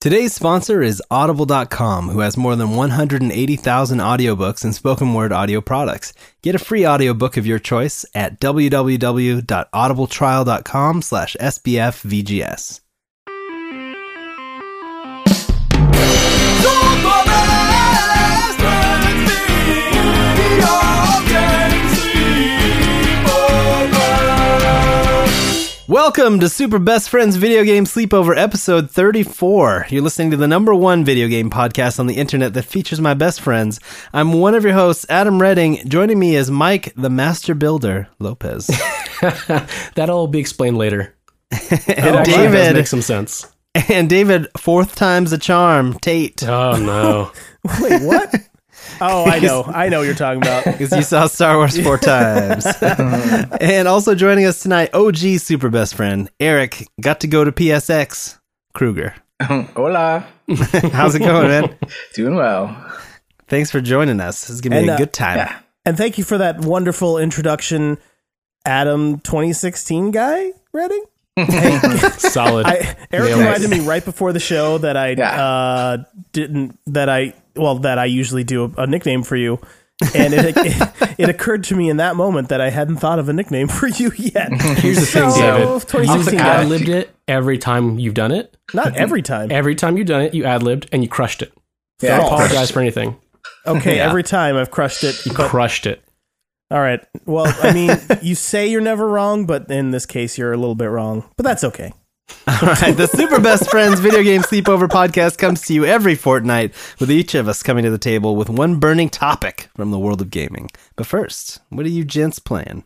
Today's sponsor is Audible.com, who has more than 180,000 audiobooks and spoken word audio products. Get a free audiobook of your choice at www.audibletrial.com slash sbfvgs. Welcome to Super Best Friends Video Game Sleepover episode 34. You're listening to the number one video game podcast on the internet that features my best friends. I'm one of your hosts, Adam Redding. Joining me is Mike, the Master Builder Lopez. That'll be explained later. and It actually does David, make some sense. and David, fourth time's a charm, Tate. Oh no! Wait, what? Oh, I know. I know what you're talking about. Because you saw Star Wars four times. and also joining us tonight, OG super best friend, Eric, got to go to PSX. Kruger. Hola. How's it going, man? Doing well. Thanks for joining us. This is going to be And, a uh, good time. Yeah. And thank you for that wonderful introduction, Adam 2016 guy, Redding. Solid. I, Eric Nailed it. reminded me right before the show that I Yeah. uh, didn't, that I, well, that I usually do a, a nickname for you. And it, it, it occurred to me in that moment that I hadn't thought of a nickname for you yet. Here's the thing, So, David. 2016 You've guy. ad libbed it every time you've done it. Not every time. Every time you've done it, you ad libbed and you crushed it. Yeah. Don't apologize for anything. Okay, Yeah. every time I've crushed it. You but- crushed it. all right. Well, I mean, you say you're never wrong, but in this case, you're a little bit wrong. But that's okay. All right, the Super Best Friends Video Game Sleepover podcast comes to you every fortnight, with each of us coming to the table with one burning topic from the world of gaming. But first, what are you gents playing?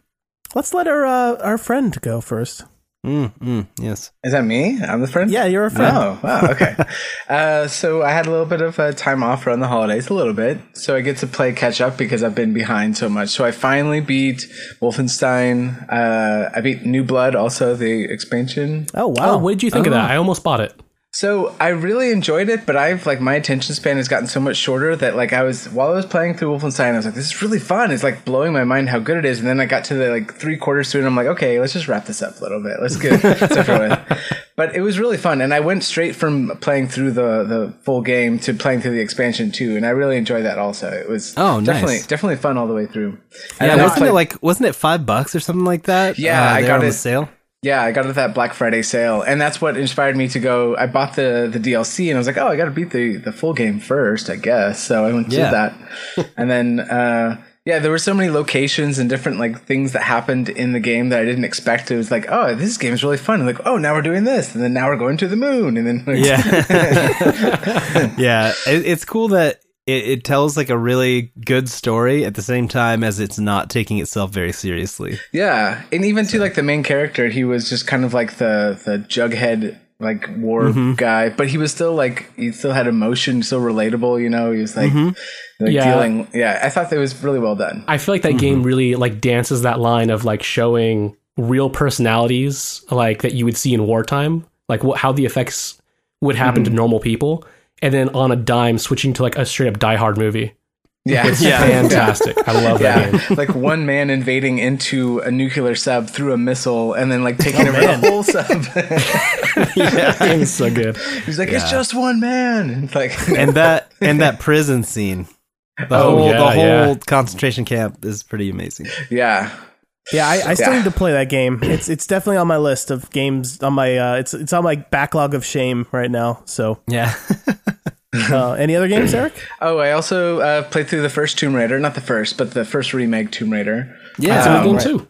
Let's let our uh, our friend go first. Mm, mm, yes. Is that me? I'm the friend? Yeah, you're a friend. Oh, wow. Okay. uh, so I had a little bit of uh, time off around the holidays, a little bit. So I get to play catch up because I've been behind so much. So I finally beat Wolfenstein. Uh, I beat New Blood, also the expansion. Oh wow. Oh, what did you think of that? I almost bought it. So I really enjoyed it, but I've like my attention span has gotten so much shorter that like I was while I was playing through Wolfenstein, I was like, this is really fun. It's like blowing my mind how good it is. And then I got to the like three quarters through, and I'm like, okay, let's just wrap this up a little bit. Let's get stuff with. But it was really fun, and I went straight from playing through the the full game to playing through the expansion too, and I really enjoyed that also. It was Oh, nice. definitely definitely fun all the way through. And Yeah, I wasn't played- it like wasn't it five bucks or something like that? Yeah, uh, I got on it. sale. Yeah, I got it at that Black Friday sale, and that's what inspired me to go. I bought the the DLC, and I was like, oh, I got to beat the the full game first, I guess. So I went to Yeah. that, and then uh, yeah, there were so many locations and different like things that happened in the game that I didn't expect. It was like, oh, this game is really fun. And like, oh, now we're doing this, and then now we're going to the moon, and then like, Yeah, yeah. It, it's cool that it, it tells like a really good story at the same time as it's not taking itself very seriously. Yeah, and even to like the main character, he was just kind of like the the Jughead like war Mm-hmm. guy, but he was still like he still had emotion, still relatable. You know, he was like, Mm-hmm. like Yeah. dealing. Yeah, I thought that was really well done. I feel like that game really like dances that line of like showing real personalities like that you would see in wartime, like what how the effects would happen to normal people, and then on a dime switching to like a straight up Die Hard movie. Yeah, It's fantastic. I love that game. like one man invading into a nuclear sub through a missile, and then like taking oh, over the whole sub. That game's so good. He's like, it's just one man. It's like, And that and that prison scene, the Oh, whole yeah, the whole yeah. concentration camp is pretty amazing. yeah, Yeah, I, I still Yeah. need to play that game. It's it's definitely on my list of games on my uh, it's it's on my backlog of shame right now. So, Yeah, uh, any other games, Eric? Oh, I also uh, played through the first Tomb Raider, not the first, but the first remake Tomb Raider. yeah. It's a good Um, game right. too.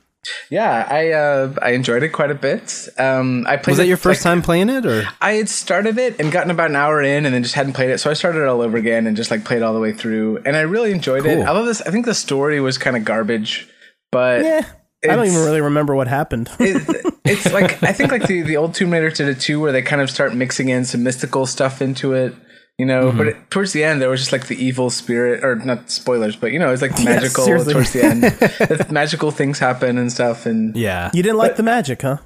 Yeah, I uh, I enjoyed it quite a bit. Um, I played. Was that it, your first like- time playing it, or I had started it and gotten about an hour in, and then just hadn't played it. So I started it all over again and just like played all the way through. And I really enjoyed it. I love this. I think the story was kind of garbage, but Yeah, I don't even really remember what happened. it, it's like I think like the the old Tomb Raider did it too, where they kind of start mixing in some mystical stuff into it. You know, but it, towards the end, there was just like the evil spirit, or not spoilers, but you know, it's like magical seriously. towards the end. Magical things happen and stuff, and yeah? you didn't like the magic, huh?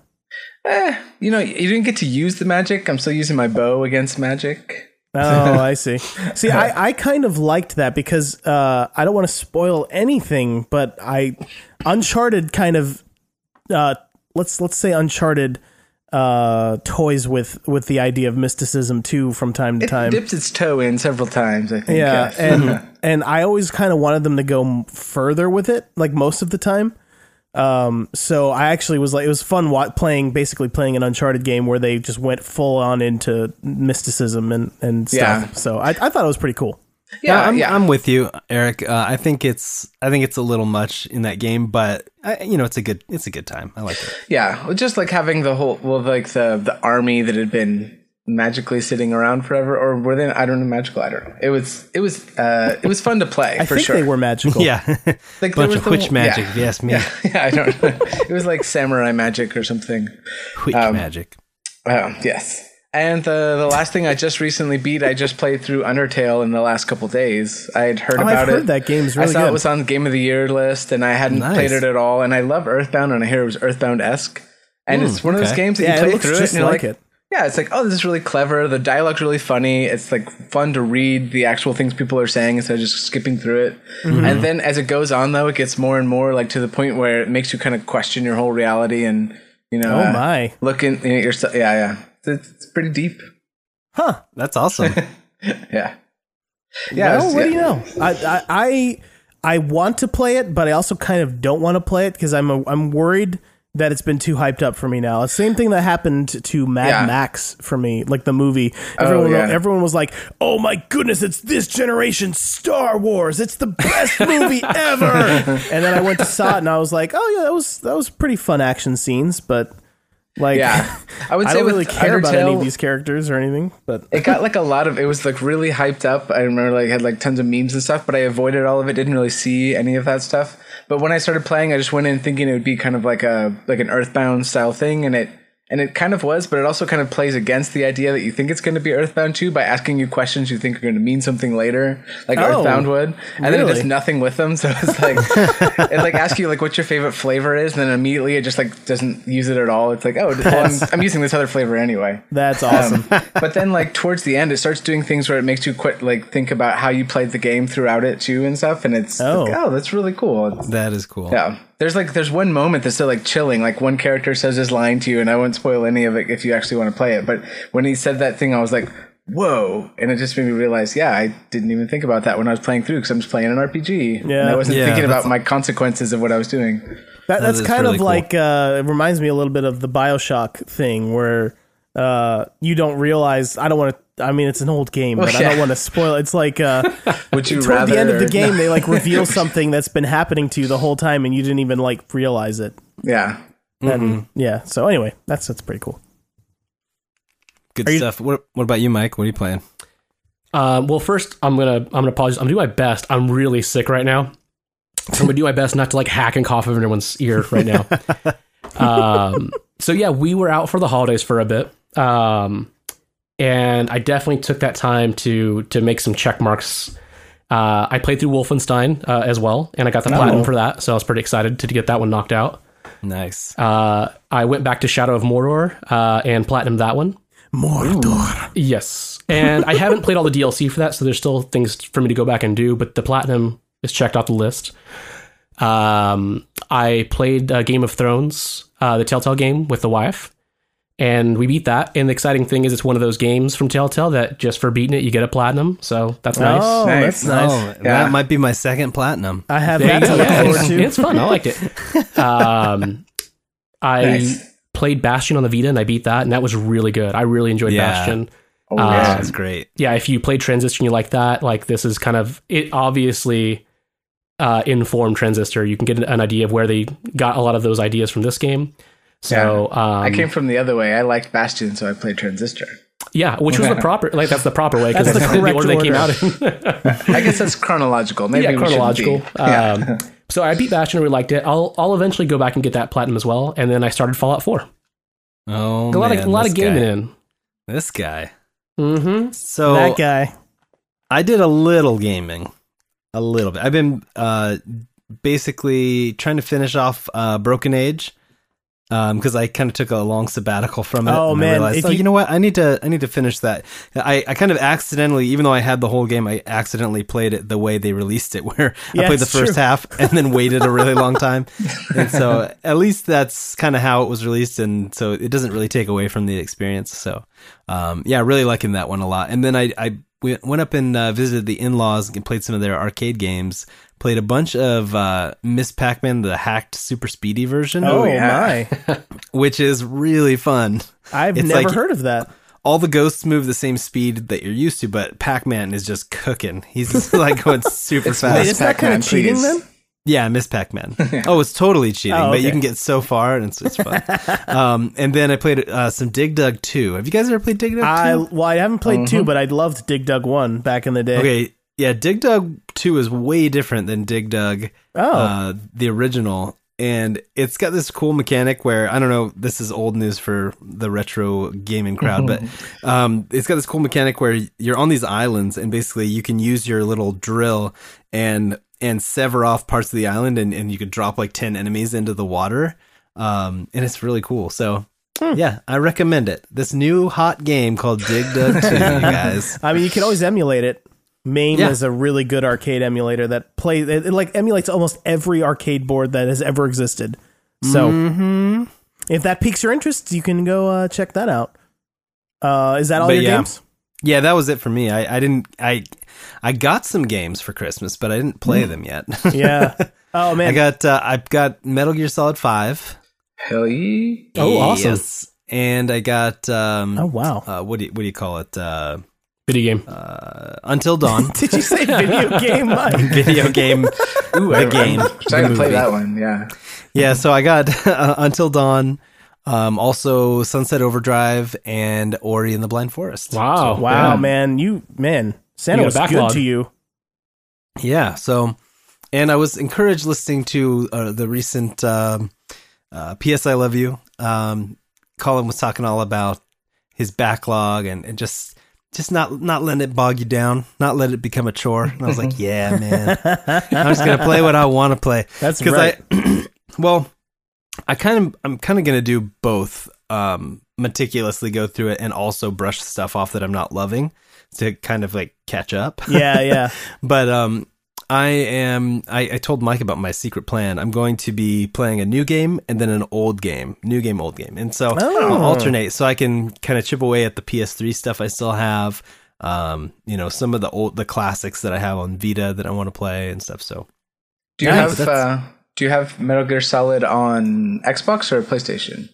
eh, you know, you didn't get to use the magic. I'm still using my bow against magic. Oh, I see. See, I, I kind of liked that because uh, I don't want to spoil anything, but I Uncharted kind of uh, let's let's say Uncharted uh, toys with with the idea of mysticism too from time to It time. dipped its toe in several times. I think. yeah, yes. and and I always kind of wanted them to go further with it, like most of the time. Um, so I actually was like, it was fun wa- playing, basically playing an Uncharted game where they just went full on into mysticism and and stuff. Yeah. So I, I thought it was pretty cool. yeah, I'm, yeah. I'm with you, Eric. Uh, I think it's I think it's a little much in that game, but I, you know it's a good it's a good time. I like it. Yeah, just like having the whole, well, like the the army that had been magically sitting around forever, or were they? I don't know, magical. I don't know. It was, it was, uh, it was fun to play I for think sure. they were magical. Yeah, like there bunch was of the witch whole- magic. Yeah. If you ask me, Yeah, yeah, I don't know. it was like samurai magic or something. witch Um, magic. Oh, yes. And the the last thing I just recently beat, I just played through Undertale in the last couple days. I had heard Oh, about I've it. heard that game's really I saw good. it was on Game of the Year list, and I hadn't Nice. played it at all. And I love Earthbound, and I hear it was Earthbound esque. And it's one of those okay. games that Yeah, you it play looks through it, just and you're like like, it. Yeah, it's like, oh, this is really clever. The dialogue's really funny. It's like fun to read the actual things people are saying instead of just skipping through it. Mm-hmm. And then as it goes on, though, it gets more and more like to the point where it makes you kind of question your whole reality and you know, Oh uh, my, looking at yourself. Yeah, yeah, it's, it's pretty deep. huh? That's awesome. Yeah, yeah. well, it's- what do you know? I, I I I want to play it, but I also kind of don't want to play it because I'm a, I'm worried that it's been too hyped up for me now. The same thing that happened to Mad Yeah. Max for me, like the movie. Oh, everyone yeah. everyone was like, "Oh my goodness, it's this generation Star Wars. It's the best movie ever." and then I went to saw it and I was like, "Oh yeah, that was that was pretty fun action scenes, but like Yeah, I would I say don't really care about any of these characters or anything, but it got like a lot of it was like really hyped up i remember like had like tons of memes and stuff but i avoided all of it didn't really see any of that stuff but when i started playing i just went in thinking it would be kind of like a like an earthbound style thing and it and it kind of was but it also kind of plays against the idea that you think it's going to be earthbound too by asking you questions you think are going to mean something later like Oh, earthbound would and then it does nothing with them so it's like it like asks you like what your favorite flavor is and then immediately it just like doesn't use it at all it's like oh well, I'm, I'm using this other flavor anyway that's um, awesome. but then like towards the end it starts doing things where it makes you quit like think about how you played the game throughout it too and stuff and it's Oh. like, oh that's really cool It's- that is cool. yeah there's like there's one moment that's still like chilling like one character says this line to you and i won't spoil any of it if you actually want to play it but when he said that thing i was like whoa and it just made me realize yeah i didn't even think about that when i was playing through because i'm just playing an rpg and Yeah. i wasn't Yeah, thinking about my consequences of what i was doing That, that's is kind really of cool. like uh, it reminds me a little bit of the Bioshock thing where uh, you don't realize. I don't want to. I mean, it's an old game, but I yeah. don't want to spoil. It's like uh, would you toward rather the end of the game, they like reveal something that's been happening to you the whole time, and you didn't even like realize it. yeah And yeah, so anyway, that's that's pretty cool. Good Are you- stuff. What What about you, Mike? What are you playing? Um, well, first I'm gonna I'm gonna pause. I'm gonna do my best. I'm really sick right now. I'm gonna do my best not to like hack and cough in everyone's ear right now. um, so yeah, we were out for the holidays for a bit, um, and I definitely took that time to to make some check marks. Uh, I played through Wolfenstein uh, as well, and I got the platinum for that, so I was pretty excited to get that one knocked out. Nice. Uh, I went back to Shadow of Mordor uh, and platinum that one. Mordor. Yes. And I haven't played all the DLC for that, so there's still things for me to go back and do, but the platinum is checked off the list. Um, I played uh, Game of Thrones, uh, the Telltale game with the wife, and we beat that. And the exciting thing is, it's one of those games from Telltale that just for beating it, you get a platinum. So that's nice. Oh, Nice. that's nice. Oh, Yeah. that might be my second platinum. I have There that you to go. look forward it's, to. it's fun. I liked it. Um, I Nice. played Bastion on the Vita and I beat that, and that was really good. I really enjoyed Yeah. Bastion. oh, Uh, yeah. That's great. yeah, if you played Transistor and you like that, like this is kind of it obviously uh, informed Transistor. You can get an idea of where they got a lot of those ideas from this game. So um, I came from the other way. I liked Bastion, so I played Transistor. yeah, which was the proper like that's the proper way because That's that's, the the, correct order they came out in. I guess that's chronological. Maybe yeah, chronological. be. Yeah. Um, so I beat Bastion, really liked it. I'll I'll eventually go back and get that platinum as well, and then I started Fallout Four. Oh, a lot man, of a lot of gaming guy. in. This guy. Mm-hmm. So that guy. I did a little gaming, a little bit. I've been uh, basically trying to finish off uh, Broken Age. Because I kind of took a long sabbatical from it. Oh, man, I realized, oh, you- you know what? I need to I need to finish that. I, I kind of accidentally, even though I had the whole game, I accidentally played it the way they released it, where I played the first true. half and then waited a really long time. And so at least that's kind of how it was released, and so it doesn't really take away from the experience. So um, yeah, really liking that one a lot. And then I I went went up and uh, visited the in laws and played some of their arcade games. Played a bunch of uh, Miss Pac Man, the hacked Super Speedy version Oh, yeah. my! which is really fun. I've It's never like- heard of that. All the ghosts move the same speed that you're used to, but Pac-Man is just cooking. He's just like going super Wait, fast. is that kind Pac-Man, of cheating please. then? yeah, Miss Pac-Man. oh, it's totally cheating, Oh, but you can get so far and it's, it's fun. um, and then I played uh, some Dig Dug 2. Have you guys ever played Dig Dug 2? I well, I haven't played two, but I loved Dig Dug one back in the day. okay, yeah, Dig Dug 2 is way different than Dig Dug Oh, uh, the original. And it's got this cool mechanic where I don't know. This is old news for the retro gaming crowd, but um, it's got this cool mechanic where you're on these islands, and basically you can use your little drill and and sever off parts of the island, and, and you could drop like ten enemies into the water, um, and it's really cool. So yeah, I recommend it. This new hot game called Dig Dug Two, you guys. I mean, you can always emulate it. MAME Yeah. is a really good arcade emulator that plays it, it like emulates almost every arcade board that has ever existed. So, Mm-hmm. if that piques your interest, you can go uh, check that out. Uh, is that all But your yeah. games? Yeah, that was it for me. I, I didn't I I got some games for Christmas, but I didn't play them yet. Yeah. Oh man. I got uh, I got Metal Gear Solid Five. Hell yeah. Oh, awesome. Yes. And I got um oh wow. uh, what do you, what do you call it? Uh, Video game. uh, Until Dawn Did you say video game? Mike? video game. Ooh, The game, I'm trying to play that one. Yeah. Yeah, so I got uh, Until Dawn, um, also Sunset Overdrive, and Ori in the Blind Forest. Wow. Wow, Yeah. man, you man, Santa You was a good backlog. to you. Yeah. So, and I was encouraged listening to uh, the recent um, uh, "P.S. I Love You." Um, Colin was talking all about his backlog and, and just just not not letting it bog you down, not let it become a chore. And I was like, yeah, man, I'm just gonna play what I want to play. That's because right. I, well, I kind of I'm kind of gonna do both. Um, meticulously go through it and also brush stuff off that I'm not loving to kind of like catch up. yeah, yeah. But um, I am. I, I told Mike about my secret plan. I'm going to be playing a new game and then an old game, new game, old game, and so Oh. I'll alternate so I can kind of chip away at the PS3 stuff I still have. Um, you know, some of the old the classics that I have on Vita that I want to play and stuff. So Do you Yeah, have uh, Do you have Metal Gear Solid on Xbox or PlayStation?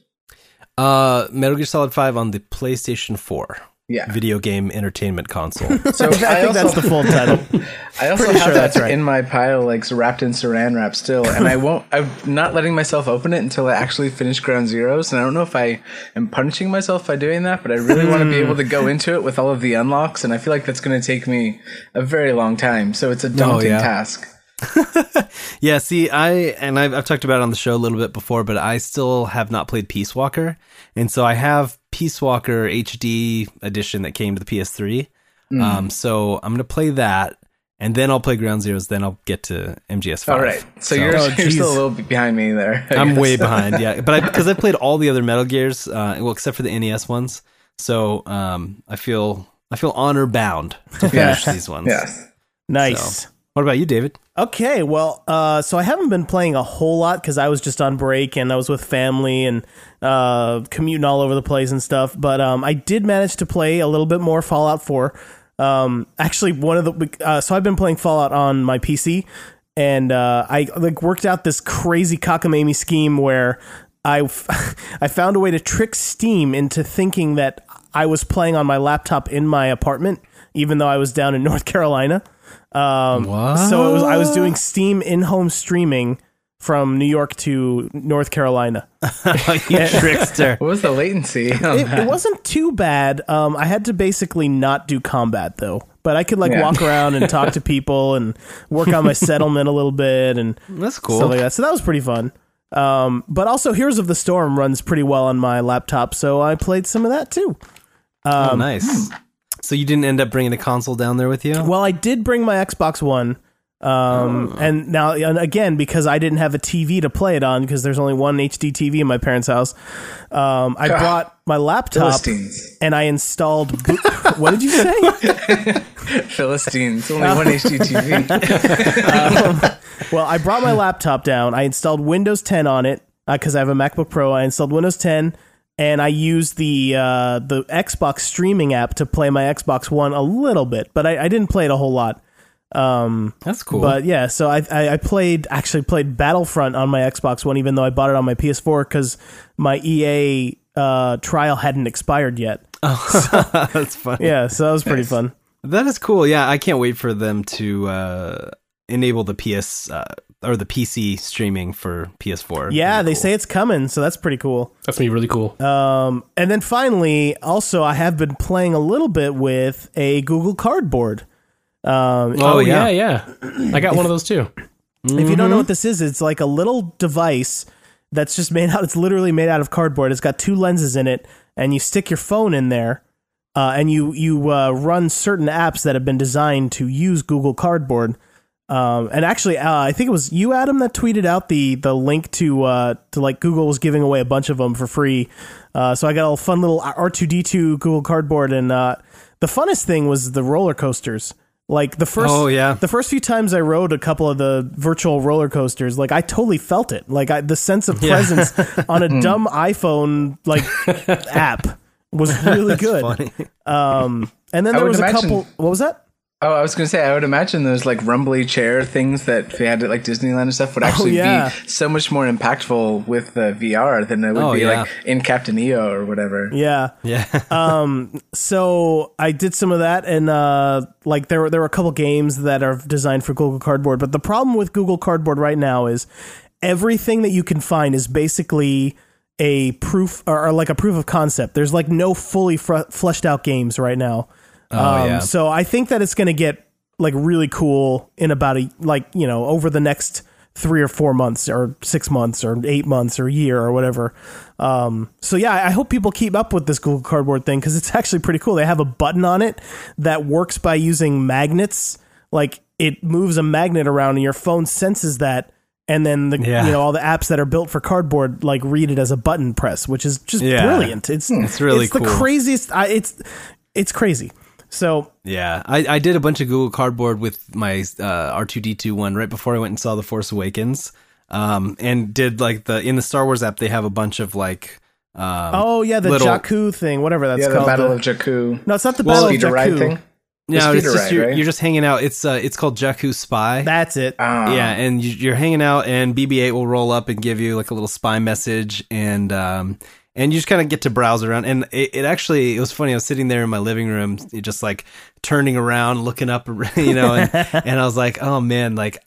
uh, Metal Gear Solid Five on the PlayStation 4 Yeah. video game entertainment console. So I think that's the full title. I also Pretty have sure that that's right. in my pile, like wrapped in Saran wrap still, and I won't. I'm not letting myself open it until I actually finish Ground Zeroes. And I don't know if I am punishing myself by doing that, but I really want to be hmm. able to go into it with all of the unlocks, and I feel like that's going to take me a very long time. So it's a oh, daunting yeah. task. Yeah, see, I and I've, I've talked about it on the show a little bit before, but I still have not played Peace Walker, and so I have Peace Walker HD edition that came to the PS3. Hmm. Um, so I'm gonna play that, and then I'll play Ground Zeroes. Then I'll get to MGS5. All right, so, you're, Oh, you're still a little bit behind me there. I I'm guess. way behind, yeah, but I because I played all the other Metal Gears, uh, well, except for the NES ones. So um, I feel I feel honor bound to finish these ones. Yes. Nice. What about you, David? Okay, well, uh, so I haven't been playing a whole lot because I was just on break and I was with family and uh, commuting all over the place and stuff. But um, I did manage to play a little bit more Fallout 4. Um, actually, one of the uh, so I've been playing Fallout on my PC, and uh, I like worked out this crazy cockamamie scheme where I I found a way to trick Steam into thinking that I was playing on my laptop in my apartment, even though I was down in North Carolina. Um, So it was I was doing Steam in-home streaming from New York to North Carolina. you trickster. What was the latency? on It, that? it wasn't too bad. Um, I had to basically not do combat though, but I could like Yeah. walk around and talk to people and work on my settlement a little bit and That's cool. stuff like that. So that was pretty fun. Um, but also Heroes of the Storm runs pretty well on my laptop, so I played some of that too. oh, nice. So you didn't end up bringing a console down there with you? Well, I did bring my Xbox One Um, and now and again because I didn't have a TV to play it on because there's only one HD TV in my parents' house. Um, I brought my laptop and I installed. Bo- what did you say? Philistines. Only one HDTV. Well, I brought my laptop down. I installed Windows 10 on it because I have a MacBook Pro. I installed Windows 10, and I used the uh, the Xbox streaming app to play my Xbox One a little bit, but I, I didn't play it a whole lot. That's cool. But yeah, so I, I I played actually played Battlefront on my Xbox One, even though I bought it on my PS4 because my EA uh, trial hadn't expired yet. Oh that's funny. Yeah, so that was pretty fun. That is cool. Yeah, I can't wait for them to uh, enable the PS uh, or the PC streaming for PS4. Yeah, Pretty they cool. say it's coming, so that's pretty cool. That's gonna be really cool. Um, and then finally, also, I have been playing a little bit with a Google Cardboard. Um, Oh, yeah, yeah. yeah. I got one of those too. If you don't know what this is, it's like a little device that's just made out. It's literally made out of cardboard. It's got two lenses in it, and you stick your phone in there, uh, and you you uh, run certain apps that have been designed to use Google Cardboard. Um, and actually, uh, I think it was you, Adam, that tweeted out the the link to uh, to like Google was giving away a bunch of them for free. Uh, so I got a fun little R two D two Google Cardboard, and uh, the funnest thing was the roller coasters. Like the first, Oh, yeah. the first few times I rode a couple of the virtual roller coasters, like I totally felt it. Like I, the sense of presence on a dumb iPhone like app was really good. funny. Um, and then I there would was a imagine- couple. What was that? Oh, I was gonna say, I would imagine those like rumbly chair things that they had at like Disneyland and stuff would actually yeah. be so much more impactful with the VR than it would Oh, be yeah. like in Captain EO or whatever. Yeah. Yeah. So I did some of that, and uh, like there were there were a couple games that are designed for Google Cardboard. But the problem with Google Cardboard right now is everything that you can find is basically a proof or, or like a proof of concept. There's like no fully fr- fleshed out games right now. Oh, yeah. So I think that it's going to get like really cool in about a like you know over the next three or four months or six months or eight months or a year or whatever. Um, so yeah, I hope people keep up with this Google Cardboard thing because it's actually pretty cool. They have a button on it that works by using magnets. Like it moves a magnet around and your phone senses that. And then the Yeah. you know all the apps that are built for cardboard like read it as a button press, which is just Yeah. brilliant. It's It's really it's the craziest. I, it's it's crazy. So Yeah, I, I did a bunch of Google Cardboard with my uh, R2D2 one right before I went and saw The Force Awakens. Um, and did like the in the Star Wars app they have a bunch of like um, Oh yeah, the little- Jakku thing, whatever that's Yeah, the called. Battle the- of Jakku. no, it's not the Well, Battle of Speeder ride Jakku. thing. no, the it's just ride, you're, right? you're just hanging out. It's uh it's called Jakku Spy. That's it. Ah. yeah, and you- you're hanging out, and BB-8 will roll up and give you like a little spy message, and um, and you just kind of get to browse around. And it, it actually, it was funny. I was sitting there in my living room, just like turning around, looking up, you know, and, and I was like, oh man, like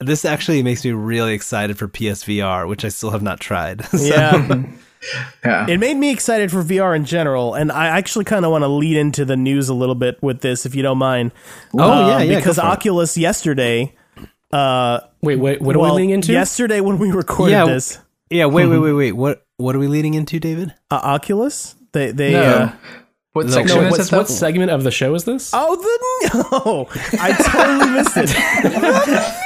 this actually makes me really excited for PSVR, which I still have not tried. So- yeah. Yeah. it made me excited for VR in general, and I actually kind of want to lead into the news a little bit with this, if you don't mind. Oh, yeah, Um, yeah, go Because for it. Oculus yesterday. Uh, Wait, wait, what are well, we leaning into? Yesterday when we recorded Yeah, this, yeah. Wait, wait, wait, wait. What what are we leading into, David? uh, Oculus they they. no. Uh, what No, section No, is what's, what segment of the show is this? oh, the no! I totally missed it.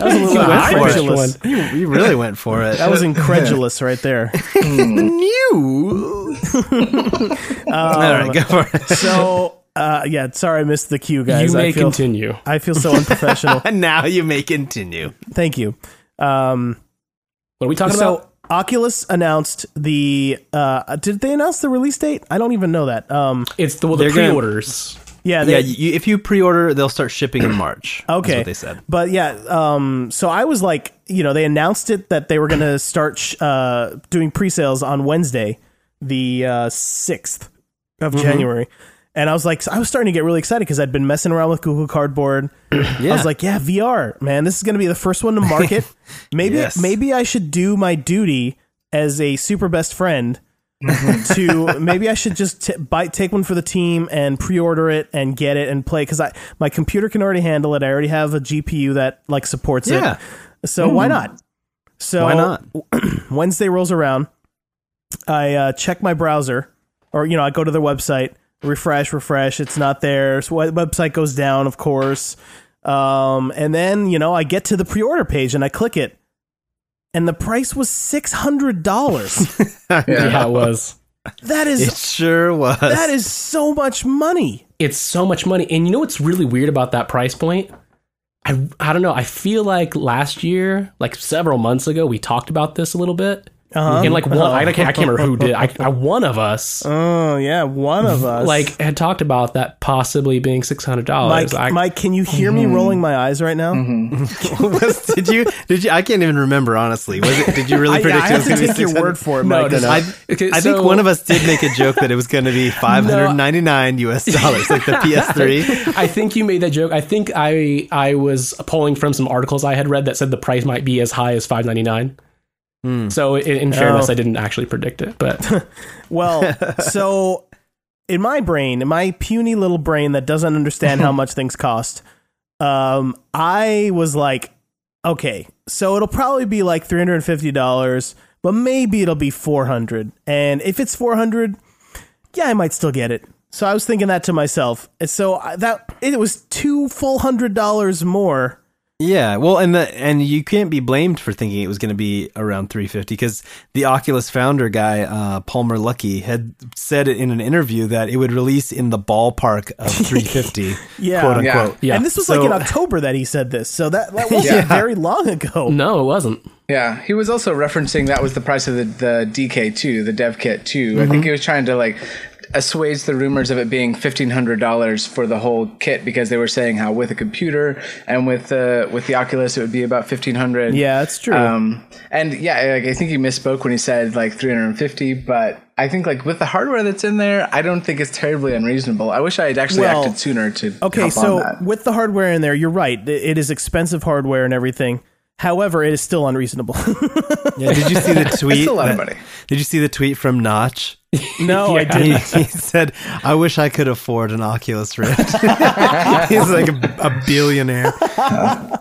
that was a little went for it. incredulous. You, you really went for it. That was incredulous right there. The new. All right, go for it. So, uh, yeah, sorry I missed the cue, guys. you may I feel, continue. I feel so unprofessional. And now you may continue. Thank you. Um, What are we talking about? so, about? Oculus announced the. Uh, did they announce the release date? I don't even know that. Um, It's the, well, the They're gonna- pre-orders. yeah, they, Yeah, you, if you pre-order, they'll start shipping in March. That's Okay. what they said. But yeah, um, so I was like, you know, they announced it that they were going to start sh- uh, doing pre-sales on Wednesday, the uh, sixth of Mm-hmm. January, and I was like, I was starting to get really excited because I'd been messing around with Google Cardboard. yeah. I was like, yeah, VR, man, this is going to be the first one to market. maybe, Yes. maybe I should do my duty as a super best friend. to maybe I should just t- buy take one for the team and pre-order it and get it and play because I my computer can already handle it. I already have a GPU that like supports Yeah. it. So why not? So Why not? Wednesday rolls around. I uh, check my browser, or you know, I go to their website. Refresh, refresh. It's not there. So web- website goes down, of course. Um, and then you know I get to the pre-order page and I click it, and the price was six hundred dollars. Yeah, it was. that It is sure was. that is so much money. It's so much money. And you know what's really weird about that price point? I I don't know. I feel like last year, like several months ago, we talked about this a little bit. Uh-huh. And like one, I, can't, I can't remember who did. I, I one of us Oh yeah, one of us. like had talked about that possibly being six hundred dollars. Mike, Mike, can you hear me rolling my eyes right now? Was- did you? Did you? I can't even remember honestly. Was it? Did you really predict I it have was to going to be take your word for it, No, Mike. no, no. I, Okay, I think one of us did make a joke that it was going to be 599 US dollars, like the PS3. I think you made that joke. I think I I was pulling from some articles I had read that said the price might be as high as five ninety nine. So in, in fairness, Oh. I didn't actually predict it, but Well, so in my brain, in my puny little brain that doesn't understand how much things cost, um, I was like, okay, so it'll probably be like three hundred and fifty dollars, but maybe it'll be four hundred. And if it's four hundred, yeah, I might still get it. So I was thinking that to myself. So that it was two full hundred dollars more. Yeah, well, and the and you can't be blamed for thinking it was going to be around 350 because the Oculus founder guy uh, Palmer Luckey had said in an interview that it would release in the ballpark of 350, Yeah. quote unquote. Yeah. And this was So- like in October that he said this. So that, that wasn't Yeah. very long ago. no, it wasn't. Yeah, he was also referencing that was the price of the, the DK2, the dev kit 2. I think he was trying to like assuage the rumors of it being $1500 for the whole kit because they were saying how with a computer and with the with the Oculus it would be about 1500. Yeah, it's true. Um and yeah, like, I think he misspoke when he said like 350, but I think like with the hardware that's in there, I don't think it's terribly unreasonable. I wish I had actually Well, acted sooner to Okay, so on that. with the hardware in there, you're right. It- It is expensive hardware and everything. However, it is still unreasonable. Yeah, did you see the tweet? a lot of money. Did you see the tweet from Notch? no, I didn't. He, he said, "I wish I could afford an Oculus Rift." He's like a, a billionaire.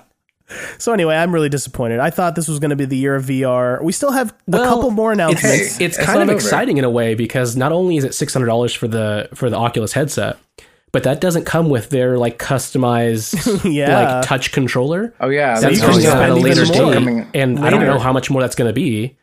So anyway, I'm really disappointed. I thought this was going to be the year of VR. We still have a couple more announcements. It's, it's it's kind of not over. exciting in a way because not only is it six hundred dollars for the for the Oculus headset, but that doesn't come with their like customized Yeah. like touch controller. Oh yeah, That's you coming can out at a spend later even date, more. Coming and I don't know how much more that's going to be.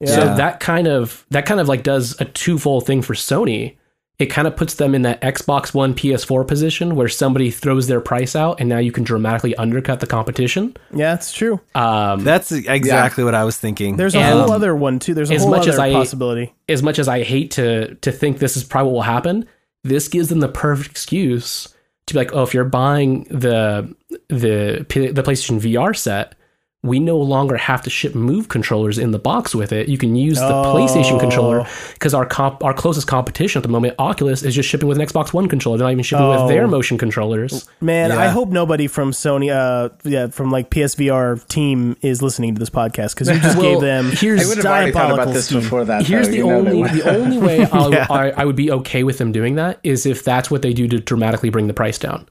Yeah. So that kind of that kind of like does a twofold thing for Sony. It kind of puts them in that Xbox One PS4 position where somebody throws their price out and now you can dramatically undercut the competition. yeah, it's true. Um, That's exactly what I was thinking. There's a and whole other one too. There's a as whole much other as I- possibility. as much as I hate to to think this is probably what will happen, this gives them the perfect excuse to be like, oh, if you're buying the the the PlayStation VR set, we no longer have to ship Move controllers in the box with it. You can use the PlayStation Oh. controller because our comp- our closest competition at the moment, Oculus, is just shipping with an Xbox One controller. They're not even shipping Oh. with their motion controllers. Man, I hope nobody from Sony, uh, yeah, from like PSVR team is listening to this podcast because you just Well, gave them here's- I would have already thought diabolical about this scheme. before that. Here's though. the You know they only the only way I'll, I, I would be okay with them doing that is if that's what they do to dramatically bring the price down.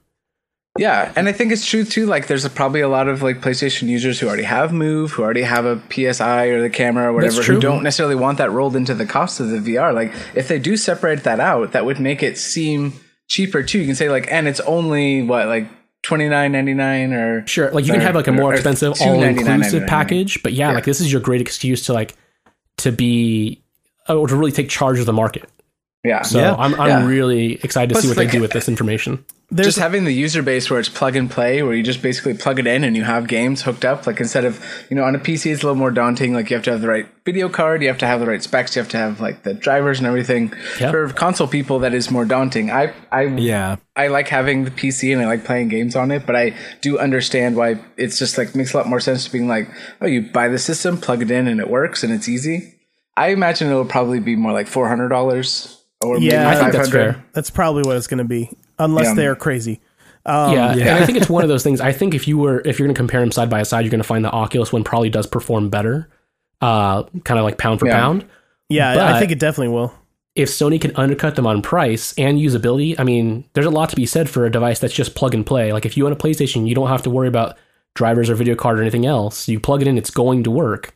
Yeah, and I think it's true too. Like, there's a, probably a lot of like PlayStation users who already have Move, who already have a PS Eye or the camera or whatever, who don't necessarily want that rolled into the cost of the VR. Like, if they do separate that out, that would make it seem cheaper too. You can say like, and it's only what like twenty nine ninety nine or Sure, like you can have like a more or expensive all inclusive package, but yeah, Yeah. like this is your great excuse to like to be or to really take charge of the market. Yeah, So Yeah. I'm I'm Yeah. really excited to Plus, see what like- they do with this information. There's just having the user base where it's plug and play, where you just basically plug it in and you have games hooked up. Like instead of you know on a PC, it's a little more daunting. Like you have to have the right video card, you have to have the right specs, you have to have like the drivers and everything. Yeah. For console people, that is more daunting. I I yeah. I like having the PC and I like playing games on it, but I do understand why it's just like makes a lot more sense to being like, oh, you buy the system, plug it in, and it works and it's easy. I imagine it will probably be more like four hundred dollars or Yeah, maybe I think that's 500. fair. that's probably what it's going to be, unless Yeah. they're crazy. yeah, yeah. and I think it's one of those things. I think if you were if you're going to compare them side by side, you're going to find the Oculus one probably does perform better, uh, kind of like pound for Yeah. pound. Yeah, I think it definitely will. if Sony can undercut them on price and usability, I mean, there's a lot to be said for a device that's just plug and play. Like if you own a PlayStation, you don't have to worry about drivers or video card or anything else. You plug it in, it's going to work.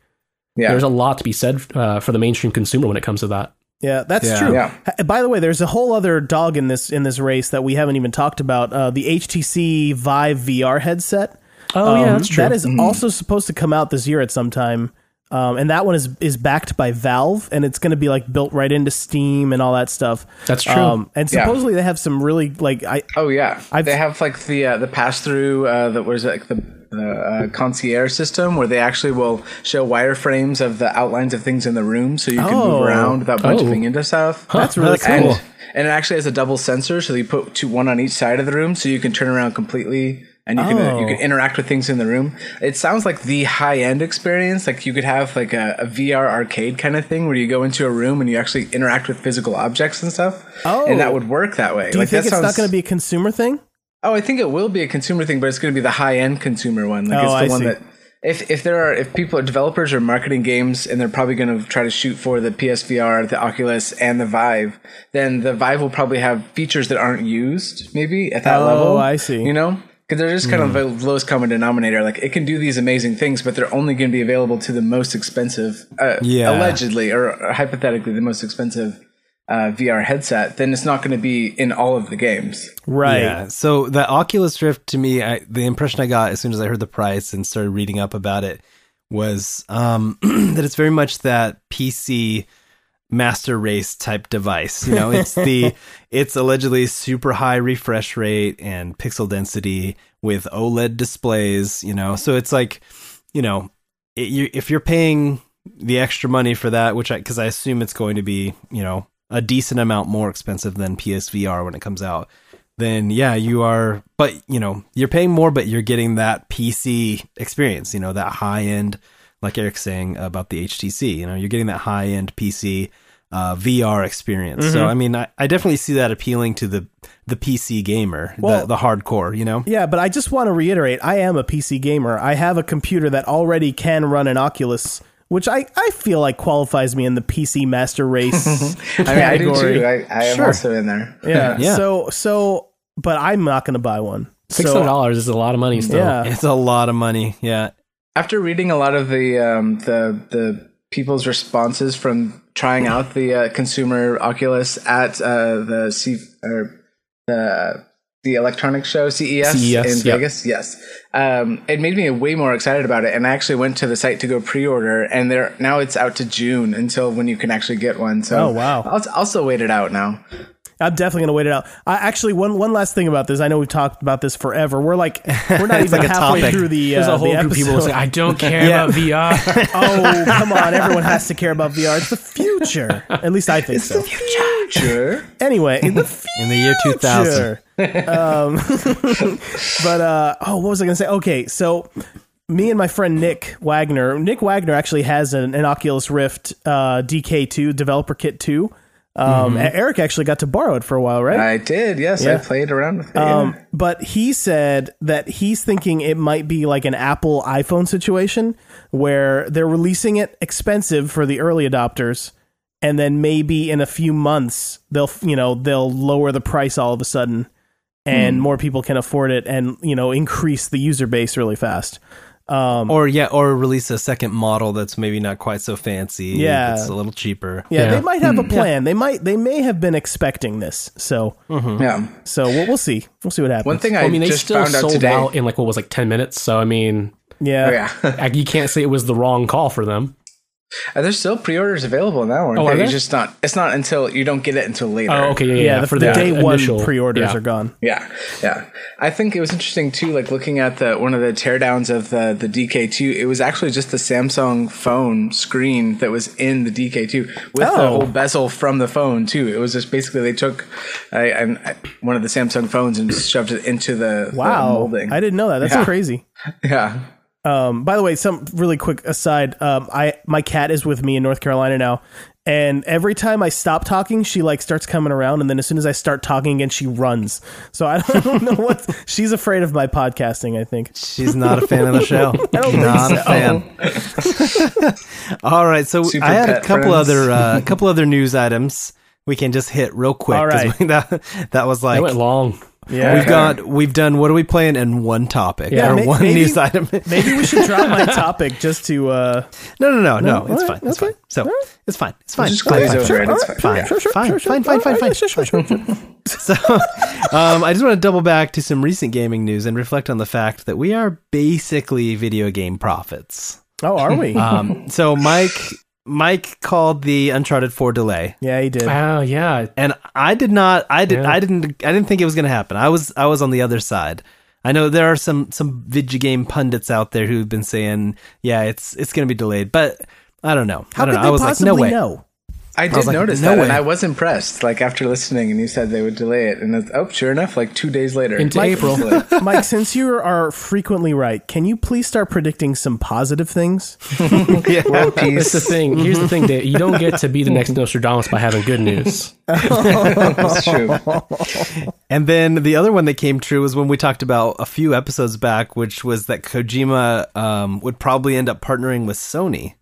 Yeah. There's a lot to be said uh, for the mainstream consumer when it comes to that. Yeah, that's Yeah. true. Yeah. By the way, there's a whole other dog in this in this race that we haven't even talked about. Uh, the HTC Vive VR headset. Oh yeah, Um, that's true. That is also supposed to come out this year at some time. Um, and that one is is backed by Valve, and it's going to be like built right into Steam and all that stuff. That's true. Um, and Yeah. supposedly they have some really like I Oh yeah, I've- they have like the uh, the pass through uh, the what is it like the the uh, concierge system where they actually will show wireframes of the outlines of things in the room, so you can Oh. move around without Oh. into stuff. that's really that's cool. and and it actually has a double sensor, so you put two one on each side of the room, so you can turn around completely and you can uh, you Oh. can interact with things in the room. It sounds like the high end experience. Like you could have like a, a VR arcade kind of thing where you go into a room and you actually interact with physical objects and stuff. Oh. and that would work that way. Do you like, think that it's not going to be a consumer thing? Oh, I think it will be a consumer thing, but it's going to be the high end consumer one. Like Oh, it's the I one see. that if if there are if people developers are marketing games and they're probably going to try to shoot for the PSVR, the Oculus, and the Vive, then the Vive will probably have features that aren't used maybe at that Oh, level. I see. You know. Because they're just kind Hmm. of the lowest common denominator. Like it can do these amazing things, but they're only going to be available to the most expensive, uh, Yeah. allegedly or hypothetically, the most expensive uh, VR headset. Then it's not going to be in all of the games. Right. Yeah. So the Oculus Rift, to me, I, the impression I got as soon as I heard the price and started reading up about it was um, that it's very much that PC master race type device. You know, it's the it's allegedly super high refresh rate and pixel density with OLED displays. You know, so it's like, you know, it, you, if you're paying the extra money for that, which I because I assume it's going to be, you know, a decent amount more expensive than PSVR when it comes out then yeah, you are, but you know, you're paying more, but you're getting that PC experience, you know, that high end, like Eric's saying about the HTC, you know, you're getting that high end PC uh, VR experience. So, I mean, I, I definitely see that appealing to the, the PC gamer, Well- the, the hardcore, you know? Yeah, but I just want to reiterate I am a PC gamer. I have a computer that already can run an Oculus, which I, I feel like qualifies me in the PC Master Race I mean, I do category. too. I, I am Sure. also in there. Yeah. Yeah. So, so, but I'm not going to buy one. Six So, hundred dollars is a lot of money still. Yeah. It's a lot of money. Yeah. After reading a lot of the um, the the people's responses from trying out the uh, consumer Oculus at uh, the C or the the electronic show CES, CES, in yep. Vegas, yes, um, it made me way more excited about it. And I actually went to the site to go pre-order, and there now it's out to June until when you can actually get one. So Oh, wow. I'll, I'll still wait it out now. I'm definitely going to wait it out. I actually one one last thing about this. I know we've talked about this forever. We're like we're not even like halfway topic. through the There's uh, a whole the group of people who episode. "I don't care Yeah. about VR." oh, come on! Everyone has to care about VR. It's the future. At least I think it's so. Sure. Anyway, in the In the year 2000. Um, but uh, oh, what was I going to say? Okay, so me and my friend Nick Wagner. Nick Wagner actually has an, an Oculus Rift uh, DK2 developer kit too. Um, and Eric actually got to borrow it for a while, right? I did. Yes, Yeah. I played around with it. Um, yeah. but he said that he's thinking it might be like an Apple iPhone situation where they're releasing it expensive for the early adopters, and then maybe in a few months they'll you know they'll lower the price all of a sudden, and more people can afford it, and you know increase the user base really fast. Um, Or yeah, or release a second model that's maybe not quite so fancy. Yeah. It's a little cheaper. yeah, Yeah. they might have a plan. They might they may have been expecting this. So yeah. so we'll, we'll see. We'll see what happens. One thing I, I mean, they still found out sold today. out in like what was like ten minutes. So I mean, yeah. Oh, yeah. You can't say it was the wrong call for them. Uh, There's still pre-orders available now, aren't Oh, are there? there? It's just not. It's not until you don't get it until later. Oh, okay, yeah, yeah. Yeah, the, for the the day one initial- pre-orders yeah. are gone. Yeah, yeah. I think it was interesting too. Like looking at the one of the teardowns of the the DK2, it was actually just the Samsung phone screen that was in the DK2 with the Oh. whole bezel from the phone too. It was just basically they took uh, and uh, one of the Samsung phones and shoved it into the, the Wow, molding. I didn't know that. That's Yeah. crazy. yeah. Um, by the way, some really quick aside. Um, I my cat is with me in North Carolina now, and every time I stop talking, she like starts coming around, and then as soon as I start talking again, she runs. So I don't, I don't know what she's afraid of my podcasting. I think. She's not a fan of the show. don't think not so. a fan. All right, so Super I had a couple friends. other uh, couple other news items we can just hit real quick. All 'cause right. we- that that was like That went long. Yeah. we've got we've done what are we playing and one topic Yeah, or may- one maybe- news item. Maybe we should drop my topic just to. uh no, no, no, no. No? It's All fine. It's okay. fine. So All right. it's fine. It's fine. Just Fine, glaze fine, over it. It's fine. fine, Yeah. Sure, sure, fine, sure, sure. fine, fine, fine, fine, right, fine. So, um, I just want to double back to some recent gaming news and reflect on the fact that we are basically video game prophets. Oh, are we? Um, so Mike, Mike called the Uncharted 4 delay, yeah, he did. Oh yeah, and I did not. I did. Yeah. I didn't. I didn't think it was going to happen. I was. I was on the other side. I know there are some some video game pundits out there who've been saying, "Yeah, it's it's going to be delayed," but I don't know. How I don't could know. they I was like, possibly "No way." know? I did was like, notice no that, way. and I was impressed. Like after listening, and you said they would delay it, and it's, oh, sure enough, like two days later, Into Mike- April. Mike, since you are frequently right, can you please start predicting some positive things? Yeah. World That's the thing. Here's the thing, Dave. You don't get to be the next Nostradamus by having good news. That's true. And then the other one that came true was when we talked about a few episodes back, which was that Kojima um, would probably end up partnering with Sony,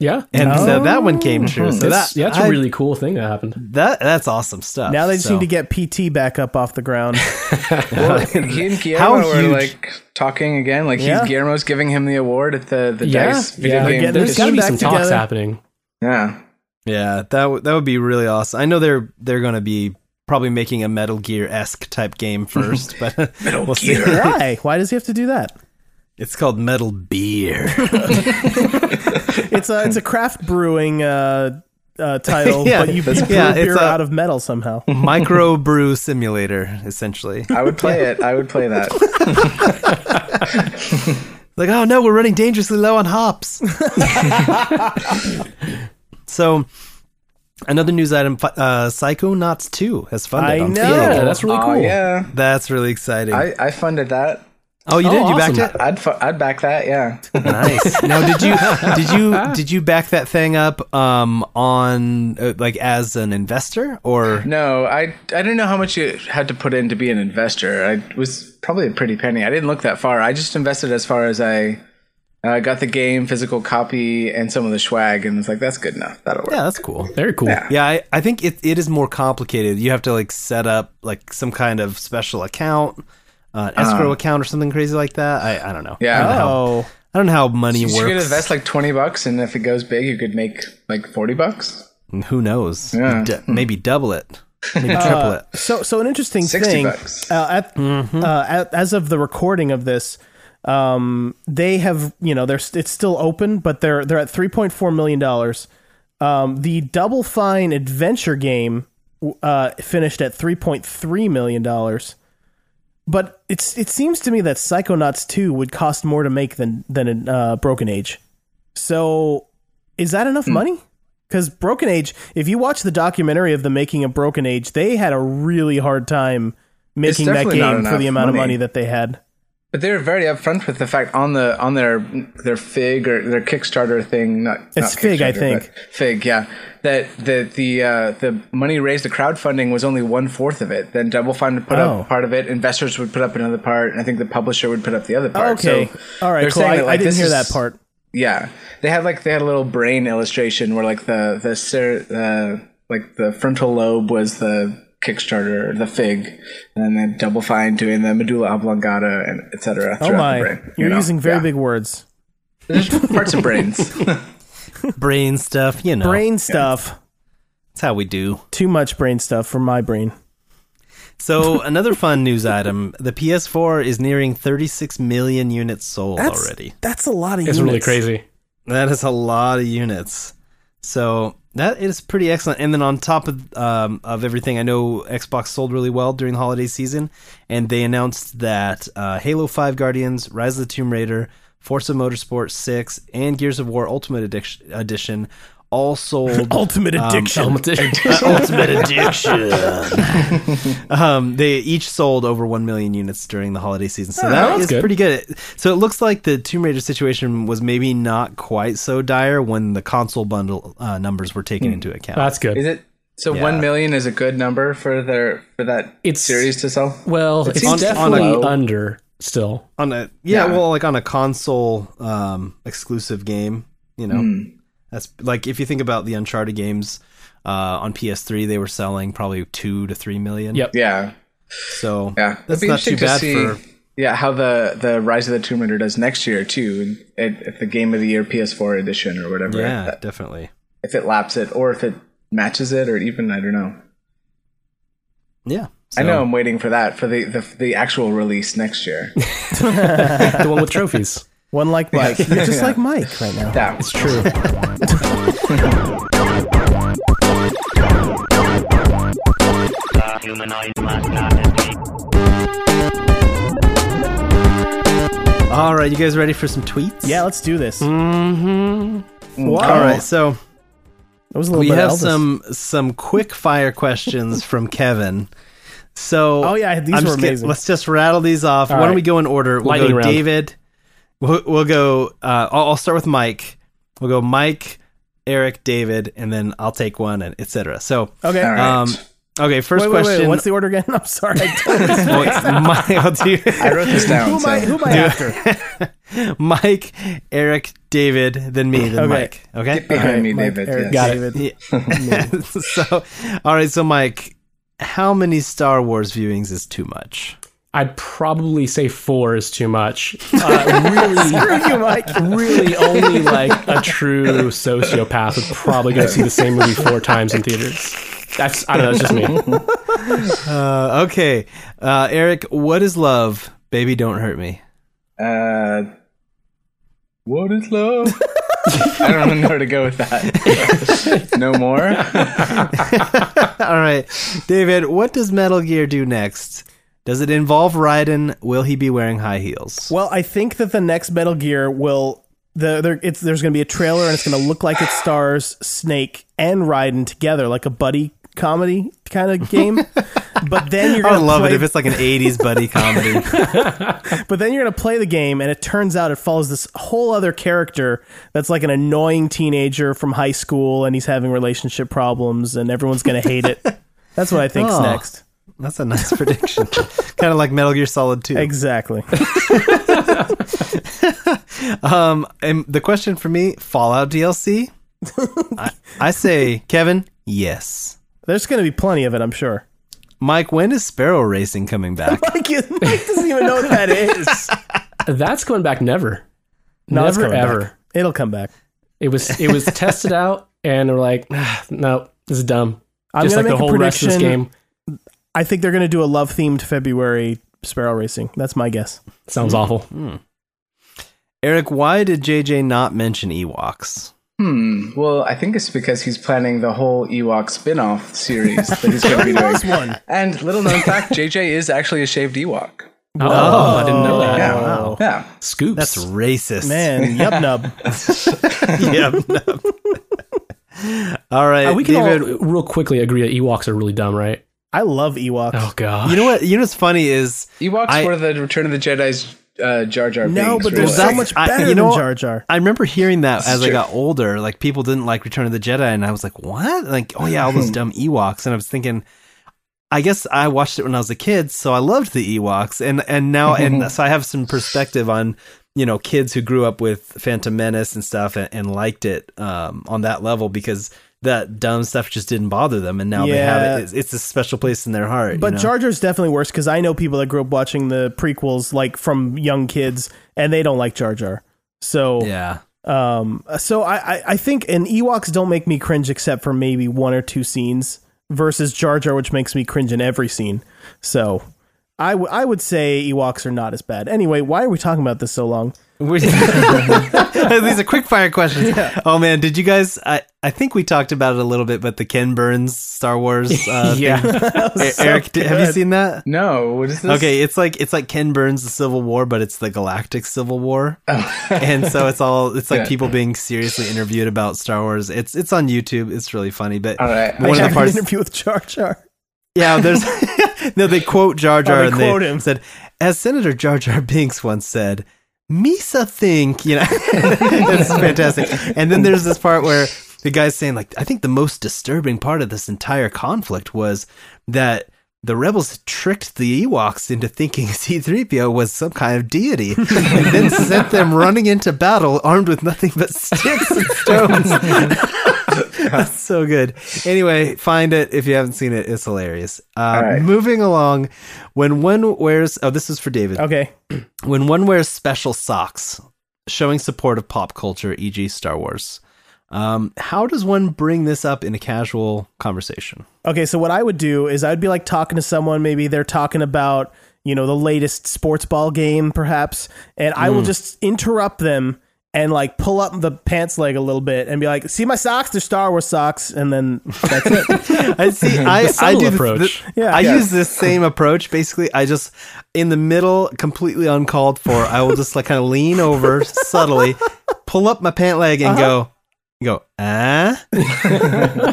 Yeah, and so that one oh. came Oh. true. So that's, that yeah, that's I- a really cool thing that happened. that that's awesome stuff. Now they just So- need to get PT back up off the ground. Well, he and How Guillermo were huge- like talking again. Like Yeah. he's Guillermo's giving him the award at the the Yeah, Dice video yeah. game. getting There's this got to be back some talks happening. Yeah, Yeah, that w- that would be really awesome. I know they're they're going to be probably making a Metal Gear esque type game first, but Metal we'll see. Gear. Why? Why does he have to do that? It's called Metal Beer. It's a it's a craft brewing uh, uh, title, Yeah, but you, you that's- brew yeah, beer a- out of metal somehow. Micro brew simulator, essentially. I would play it. I would play that. Like, oh no, we're running dangerously low on hops. so, another news item: fi- uh, Psychonauts Two has funded. I on know. Yeah, that's really Oh cool. yeah, That's really exciting. I, I funded that. Oh, you Oh, did? You awesome. backed it? I'd fu- I'd back that. Yeah. nice. Now, did you did you did you back that thing up um on uh, like as an investor or No, I I didn't know how much you had to put in to be an investor. I was probably a pretty penny. I didn't look that far. I just invested as far as I uh, got the game, physical copy, and some of the swag, and it's like that's good enough. That'll work. yeah, that's cool. Very cool. Yeah. Yeah, I, I think it, it is more complicated. You have to like set up like some kind of special account, uh, escrow account or something crazy like that. I, I don't know. I don't know Yeah. how, Oh, I don't know how money You could works. invest like twenty bucks, and if it goes big, you could make like forty bucks. And Who knows? Yeah. D- maybe double it, maybe triple it. so so an interesting 60 thing. bucks. Uh, at, uh, at, as of the recording of this, um, they have you know they're it's still open, but they're they're at three point four million dollars. Um, the Double Fine adventure game uh, finished at three point three million dollars. But it's it seems to me that Psychonauts two would cost more to make than than uh, Broken Age. So is that enough money? Because Broken Age, if you watch the documentary of the making of Broken Age, they had a really hard time making that game for the amount of money. money that they had. But they're very upfront with the fact on the on their their Fig or their Kickstarter thing. Not It's not Fig, I think. Fig, yeah. That the the uh, the money raised, the crowdfunding was only one fourth of it. Then Double Fine would put Oh. up part of it. Investors would put up another part, and I think the publisher would put up the other part. Okay, So all right, cool. I, that, I didn't hear is- that part. Yeah, they had like they had a little brain illustration where like the the uh, like the frontal lobe was the Kickstarter, the Fig, and then Double Fine doing the medulla oblongata and etc. Oh my, you're using very big words. There's parts of brains. Brain stuff, you know. Brain stuff. That's how we do. Too much brain stuff for my brain. So another fun news item: the PS4 is nearing 36 million units sold That's already. That's a lot of It's units. really crazy. That is a lot of units. So that is pretty excellent. And then on top of um, of everything, I know Xbox sold really well during the holiday season, and they announced that uh, Halo Five Guardians, Rise of the Tomb Raider, Forza Motorsport Six, and Gears of War Ultimate Edition, Edition all sold. Ultimate addiction. Ultimate Addiction. um, they each sold over one million units during the holiday season, so that that's good. pretty good. So it looks like the Tomb Raider situation was maybe not quite so dire when the console bundle uh, numbers were taken into account. That's good. Is it so? Yeah. One million is a good number for their for that It's- series to sell. well, it's seems on definitely a- under still. on a yeah, Yeah. well, like on a console um, exclusive game, you know, Hmm. That's like if you think about the Uncharted games uh, on PS3, they were selling probably two to three million. Yep. Yeah, So Yeah, that's be not too interesting to bad see, for. yeah how the the Rise of the Tomb Raider does next year too at, at the Game of the Year PS4 edition or whatever. Yeah, That- definitely. if it laps it or if it matches it or even I don't know. Yeah. I know I'm waiting for that for the the, the actual release next year. the one with trophies. One like Mike. You're just like Mike right now. yeah, It's true. All right, you guys ready for some tweets? Yeah, let's do this. Mm-hmm. Wow. All right, so That was a little we bit have Elvis. some some quick fire questions from Kevin. So Oh, yeah, these I'm were just gonna- amazing. let's just rattle these off. All Why don't we go in order? We'll Lightning go round. David. We'll, we'll go. Uh, I'll, I'll start with Mike. We'll go Mike, Eric, David, and then I'll take one, and etc. So Okay. all right. um, okay, first wait, wait, question. wait. What's the order again? I'm sorry. I totally Wait, Mike, I'll do- I wrote this down. who am I? Who am I after? Mike, Eric, David, then me, then Okay. Mike. Okay. Get behind me, Mike, David. Eric, yes. Got it. David. so, all right. So, Mike, how many Star Wars viewings is too much? I'd probably say four is too much. Uh, really, Screw you, Mike. really, only like a true sociopath would probably go see the same movie four times in theaters. That's I don't know. It's just me. Uh, okay, uh, Eric, what is love? Baby, don't hurt me. Uh, what is love? I don't know where to go with that. no more. All right, David, what does Metal Gear do next? Does it involve Raiden? Will he be wearing high heels? Well, I think that the next Metal Gear will the there, it's there's going to be a trailer and it's going to look like it stars Snake and Raiden together, like a buddy comedy kind of game. but then you're to love play, it if it's like an '80s buddy comedy. but then you're going to play the game and it turns out it follows this whole other character that's like an annoying teenager from high school and he's having relationship problems and everyone's going to hate it. That's what I think's Oh. next. That's a nice prediction. kind of like Metal Gear Solid 2. Exactly. Um, and the question for me, Fallout DLC? I, I say, Kevin, yes. There's going to be plenty of it, I'm sure. Mike, when is Sparrow Racing coming back? Mike, Mike doesn't even know what that is. That's going back never. No, never ever. back. It'll come back. It was it was tested out, and we're like, ah, no, this is dumb. I'm Just gonna like the make a whole rest of this prediction. game I think they're going to do a love themed February Sparrow Racing. That's my guess. sounds awful. Eric, why did JJ not mention Ewoks? Hmm. Well, I think it's because he's planning the whole Ewok spin-off series that he's going to be doing. one. And little known fact, JJ is actually a shaved Ewok. Oh, I didn't know that. Yeah. Wow. Yeah. Scoops. That's racist. Man, yub nub. yep. all right, Uh, we can David. all real quickly agree that Ewoks are really dumb, right? I love Ewoks. Oh god. you know what? You know what's funny is Ewoks I- were the Return of the Jedi's uh, Jar Jar no, Binks, but there's really. so That's- much I- better you know than? Jar Jar. I remember hearing that as I true. got older. Like people didn't like Return of the Jedi, and I was like, "What?" Like, oh yeah, all those dumb Ewoks. And I was thinking, I guess I watched it when I was a kid, so I loved the Ewoks, and and now and so I have some perspective on you know kids who grew up with Phantom Menace and stuff and, and liked it um, on that level because that dumb stuff just didn't bother them, and now they have it. It's, it's a special place in their heart. But you know? Jar Jar's definitely worse because I know people that grew up watching the prequels like from young kids and they don't like Jar Jar. So yeah. Um, so I, I, I think and Ewoks don't make me cringe except for maybe one or two scenes versus Jar Jar, which makes me cringe in every scene. So I, w- I would say Ewoks are not as bad. Anyway, why are we talking about this so long? These are quick fire questions. Oh man, did you guys? I, I think we talked about it a little bit, but the Ken Burns Star Wars. Uh, yeah. thing. So Eric, did- have you seen that? No, what is this? Okay, it's like it's like Ken Burns' The Civil War, but it's the Galactic Civil War, Oh. and so it's all it's like Yeah. people being seriously interviewed about Star Wars. It's it's on YouTube. It's really funny, but All right. one I of the have parts an interview with Jar Jar. Yeah, there's no. They quote Jar Jar Oh, they and quote they him. said, as Senator Jar Jar Binks once said, "Misa think," you know, it's fantastic. And then there's this part where the guy's saying, like, I think the most disturbing part of this entire conflict was that. The rebels tricked the Ewoks into thinking C-3PO was some kind of deity, and then sent them running into battle armed with nothing but sticks and stones. That's so good. Anyway, find it if you haven't seen it. It's hilarious. Uh, right. Moving along, when one wears oh, this is for David. Okay. When one wears special socks, showing support of pop culture, e.g., Star Wars. Um, how does one bring this up in a casual conversation? Okay, so what I would do is I'd be like talking to someone, maybe they're talking about, you know, the latest sports ball game, perhaps, and I Hmm. will just interrupt them and like pull up the pants leg a little bit and be like, see my socks? They're Star Wars socks. And then that's it. I see. I, I do the- approach. the- Yeah. I Yeah. use this same approach. Basically, I just in the middle, completely uncalled for. I will just like kind of lean over subtly, pull up my pant leg, and go, go ah,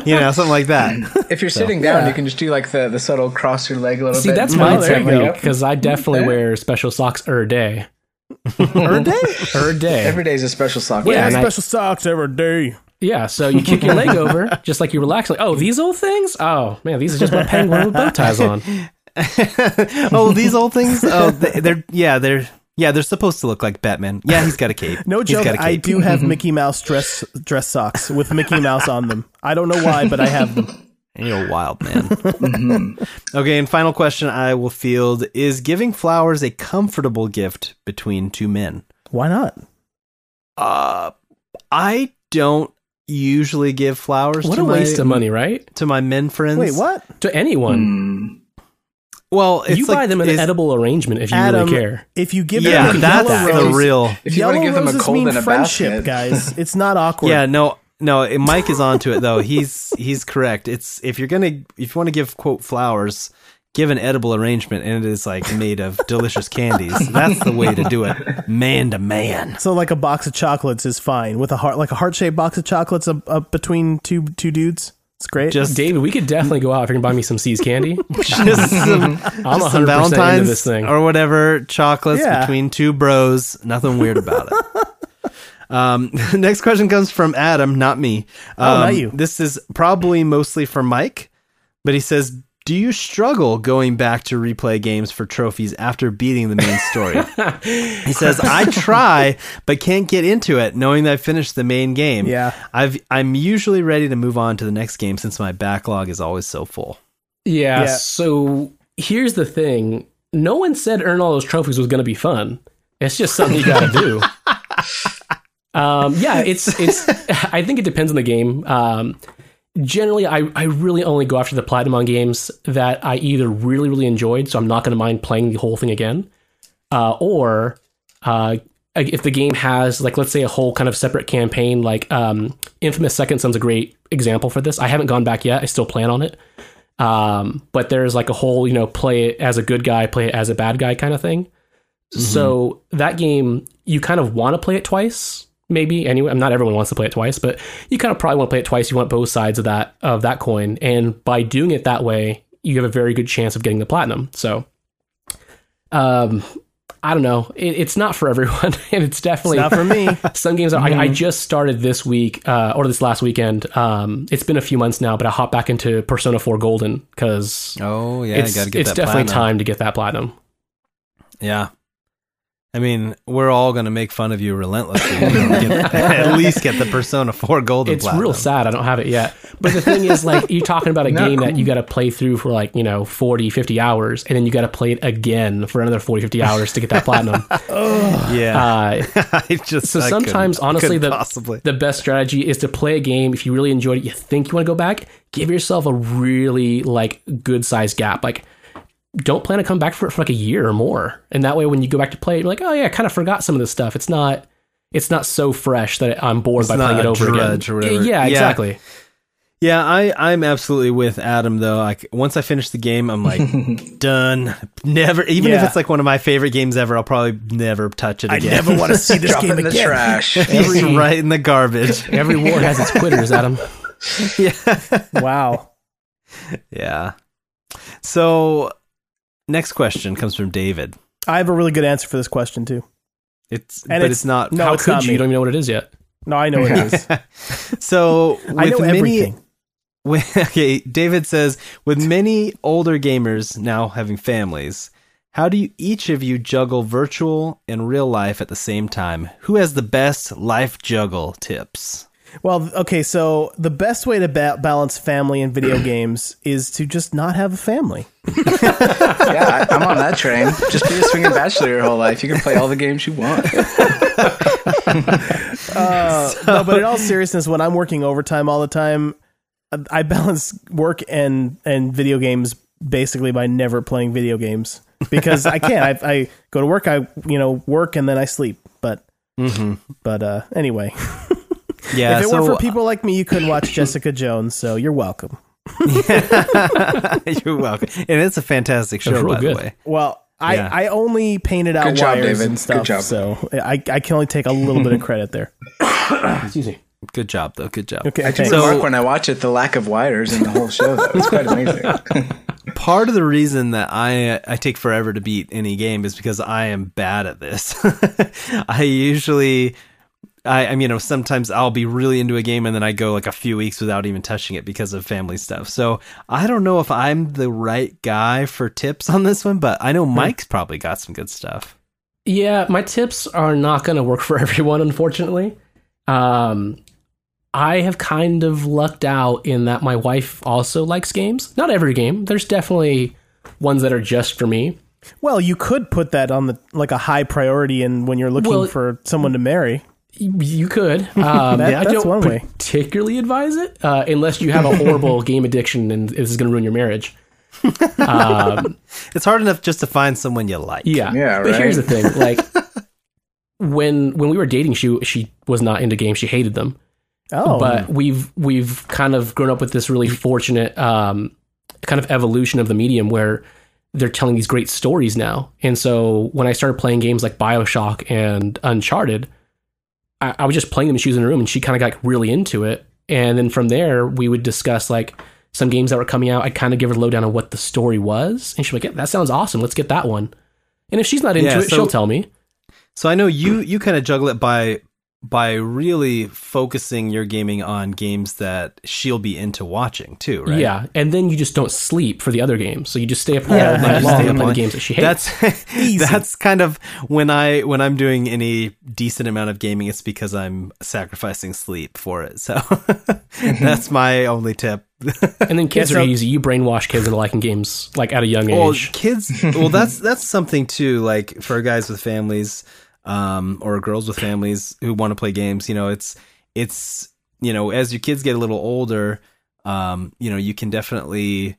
you know, something like that. If you're sitting down, yeah. you can just do like the, the subtle cross your leg a little See, bit. See, that's my there you go. technique because I definitely Okay. wear special socks er day. Every day? Er day. Every day is a special sock. Yeah, Yeah, and I- special socks every day. Yeah, so you kick your leg over, just like you relax. Like, oh, these old things? Oh man, these are just my penguin with bow ties on. oh, these old things. Oh, they- they're yeah, they're yeah, they're supposed to look like Batman. Yeah, he's got a cape. No He's joke. got a I cape. do have Mickey Mouse dress dress socks with Mickey Mouse on them. I don't know why, but I have them. And you're a wild man. okay, and final question I will field is giving flowers a comfortable gift between two men. Why not? Uh, I don't usually give flowers What to a waste of money, right? to my men friends. Wait, what? To anyone, Mm. Well, it's you like, buy them an is- edible arrangement if you Adam, really care. if you give Yeah, them a that's the real. If you want to give them a cold mean in a friendship, basket, guys. It's not awkward. Yeah, no, no. Mike is onto it though. He's he's correct. It's if you're gonna if you want to give quote flowers, give an edible arrangement, and it is like made of delicious candies. That's the way to do it, man to man. So like a box of chocolates is fine with a heart, like a heart shaped box of chocolates up, up between two two dudes. It's great. Just David, we could definitely go out if you can buy me some See's candy. just some, I'm just 100% some into Valentine's this thing. or whatever chocolates Yeah. between two bros. Nothing weird about it. Um, next question comes from Adam, not me. Um, Oh, not you. This is probably mostly for Mike, but he says, "Do you struggle going back to replay games for trophies after beating the main story?" he says, "I try, but can't get into it, knowing that I finished the main game. Yeah. I've I'm usually ready to move on to the next game since my backlog is always so full." Yeah, Yeah. so here's the thing. No one said earn all those trophies was going to be fun. It's just something you got to do. Um, yeah, it's it's. I think it depends on the game. Um, generally, I I really only go after the platinum on games that I either really really enjoyed, so I'm not going to mind playing the whole thing again, uh, or uh, if the game has like let's say a whole kind of separate campaign, like um, Infamous Second Son's a great example for this. I haven't gone back yet. I still plan on it. Um, but there's like a whole, you know, play it as a good guy, play it as a bad guy kind of thing. So that game, you kind of want to play it twice, maybe. Anyway, not everyone wants to play it twice, but you kind of probably want to play it twice. You want both sides of that of that coin, and by doing it that way, you have a very good chance of getting the platinum. So, um, I don't know. It, it's not for everyone, and it's definitely not for me. some games I, I just started this week uh, or this last weekend. Um, it's been a few months now, but I hopped back into Persona 4 Golden because Oh yeah, it's, gotta get it's definitely platinum. time to get that platinum. Yeah. I mean, we're all going to make fun of you relentlessly. You don't get- at least get the Persona 4 Golden It's Platinum. real sad I don't have it yet. But the thing is, like, you're talking about a Not game that you got to play through for like, you know, 40, 50 hours, and then you got to play it again for another 40, 50 hours to get that platinum. Yeah. Uh, I just So I sometimes, couldn't- honestly, couldn't the possibly. the best strategy is to play a game. If you really enjoyed it, you think you want to go back, give yourself a really like good size gap. Like, don't plan to come back for it for like a year or more, and that way, when you go back to play, it, you're like, oh yeah, I kind of forgot some of this stuff. It's not. It's not so fresh that I'm bored by playing it a over drudge again. or. Yeah, Yeah. exactly. Yeah, I I'm absolutely with Adam though. Like once I finish the game, I'm like done. Never even if it's like one of my favorite games ever, I'll probably never touch it again. I never want to see this drop game in the again. trash. It's right in the garbage. Every war has its quitters, Adam. Yeah. Wow. Yeah. So next question comes from David. I have a really good answer for this question too. It's And but it's- it's, not No, How it's could not you? me. You don't even know what it is yet. No, I know what it is. So with I know many everything. with, okay, David says with many older gamers now having families, how do you each of you juggle virtual and real life at the same time? Who has the best life juggle tips? Well, okay, so the best way to ba- balance family and video games is to just not have a family. Yeah, I'm on that train. Just be a swinging bachelor your whole life. You can play all the games you want. no, but in all seriousness, when I'm working overtime all the time, I balance work and and video games basically by never playing video games because I can't. I, I go to work, I you know work, and then I sleep. But but uh, anyway, Yeah, if it so weren't for uh, people like me, you couldn't watch Jessica Jones. So you're welcome. you're welcome. And it's a fantastic show, by good. the way. Well, I, Yeah. I only painted out Good job, wires David. and stuff, Good job. so I, I can only take a little bit of credit there. Excuse me. Good job, though. Good job. Okay, I do. So- remark when I watch it the lack of wires in the whole show. Though it's quite amazing. Part of the reason that I I take forever to beat any game is because I am bad at this. I usually. I, I mean, you know, sometimes I'll be really into a game and then I go like a few weeks without even touching it because of family stuff. So I don't know if I'm the right guy for tips on this one, but I know Mike's probably got some good stuff. Yeah, my tips are not going to work for everyone, unfortunately. Um, I have kind of lucked out in that my wife also likes games. Not every game. There's definitely ones that are just for me. Well, you could put that on the like a high priority, and when you're looking Well- for someone to marry, Y- You could. Um, That- I that's don't one way. particularly advise it uh, unless you have a horrible game addiction and this is going to ruin your marriage. Um, It's hard enough just to find someone you like. Yeah. Yeah, But here's the thing, like when when we were dating, she she was not into games. She hated them. oh, But we've we've kind of grown up with this really fortunate um, kind of evolution of the medium where they're telling these great stories now. And so when I started playing games like Bioshock and Uncharted, I, I was just playing them she was in the room and she kind of got really into it. And then from there, we would discuss like some games that were coming out. I'd kind of give her a lowdown on what the story was. And she'd like, yeah, that sounds awesome. Let's get that one. And if she's not into Yeah, it, so- she'll tell me. So I know you you kind of juggle it by by really focusing your gaming on games that she'll be into watching too, right? Yeah. And then you just don't sleep for the other games. So you just stay up all Yeah, night long stay and play the games that she hates. That's that's kind of when I when I'm doing any decent amount of gaming, it's because I'm sacrificing sleep for it. So mm-hmm. that's my only tip. And then kids Yeah, are easy. You brainwash kids into liking games like at a young Well, age. kids. Well, that's that's something too. Like for guys with families, um, or girls with families who want to play games. You know, it's it's you know as your kids get a little older, um, you know, you can definitely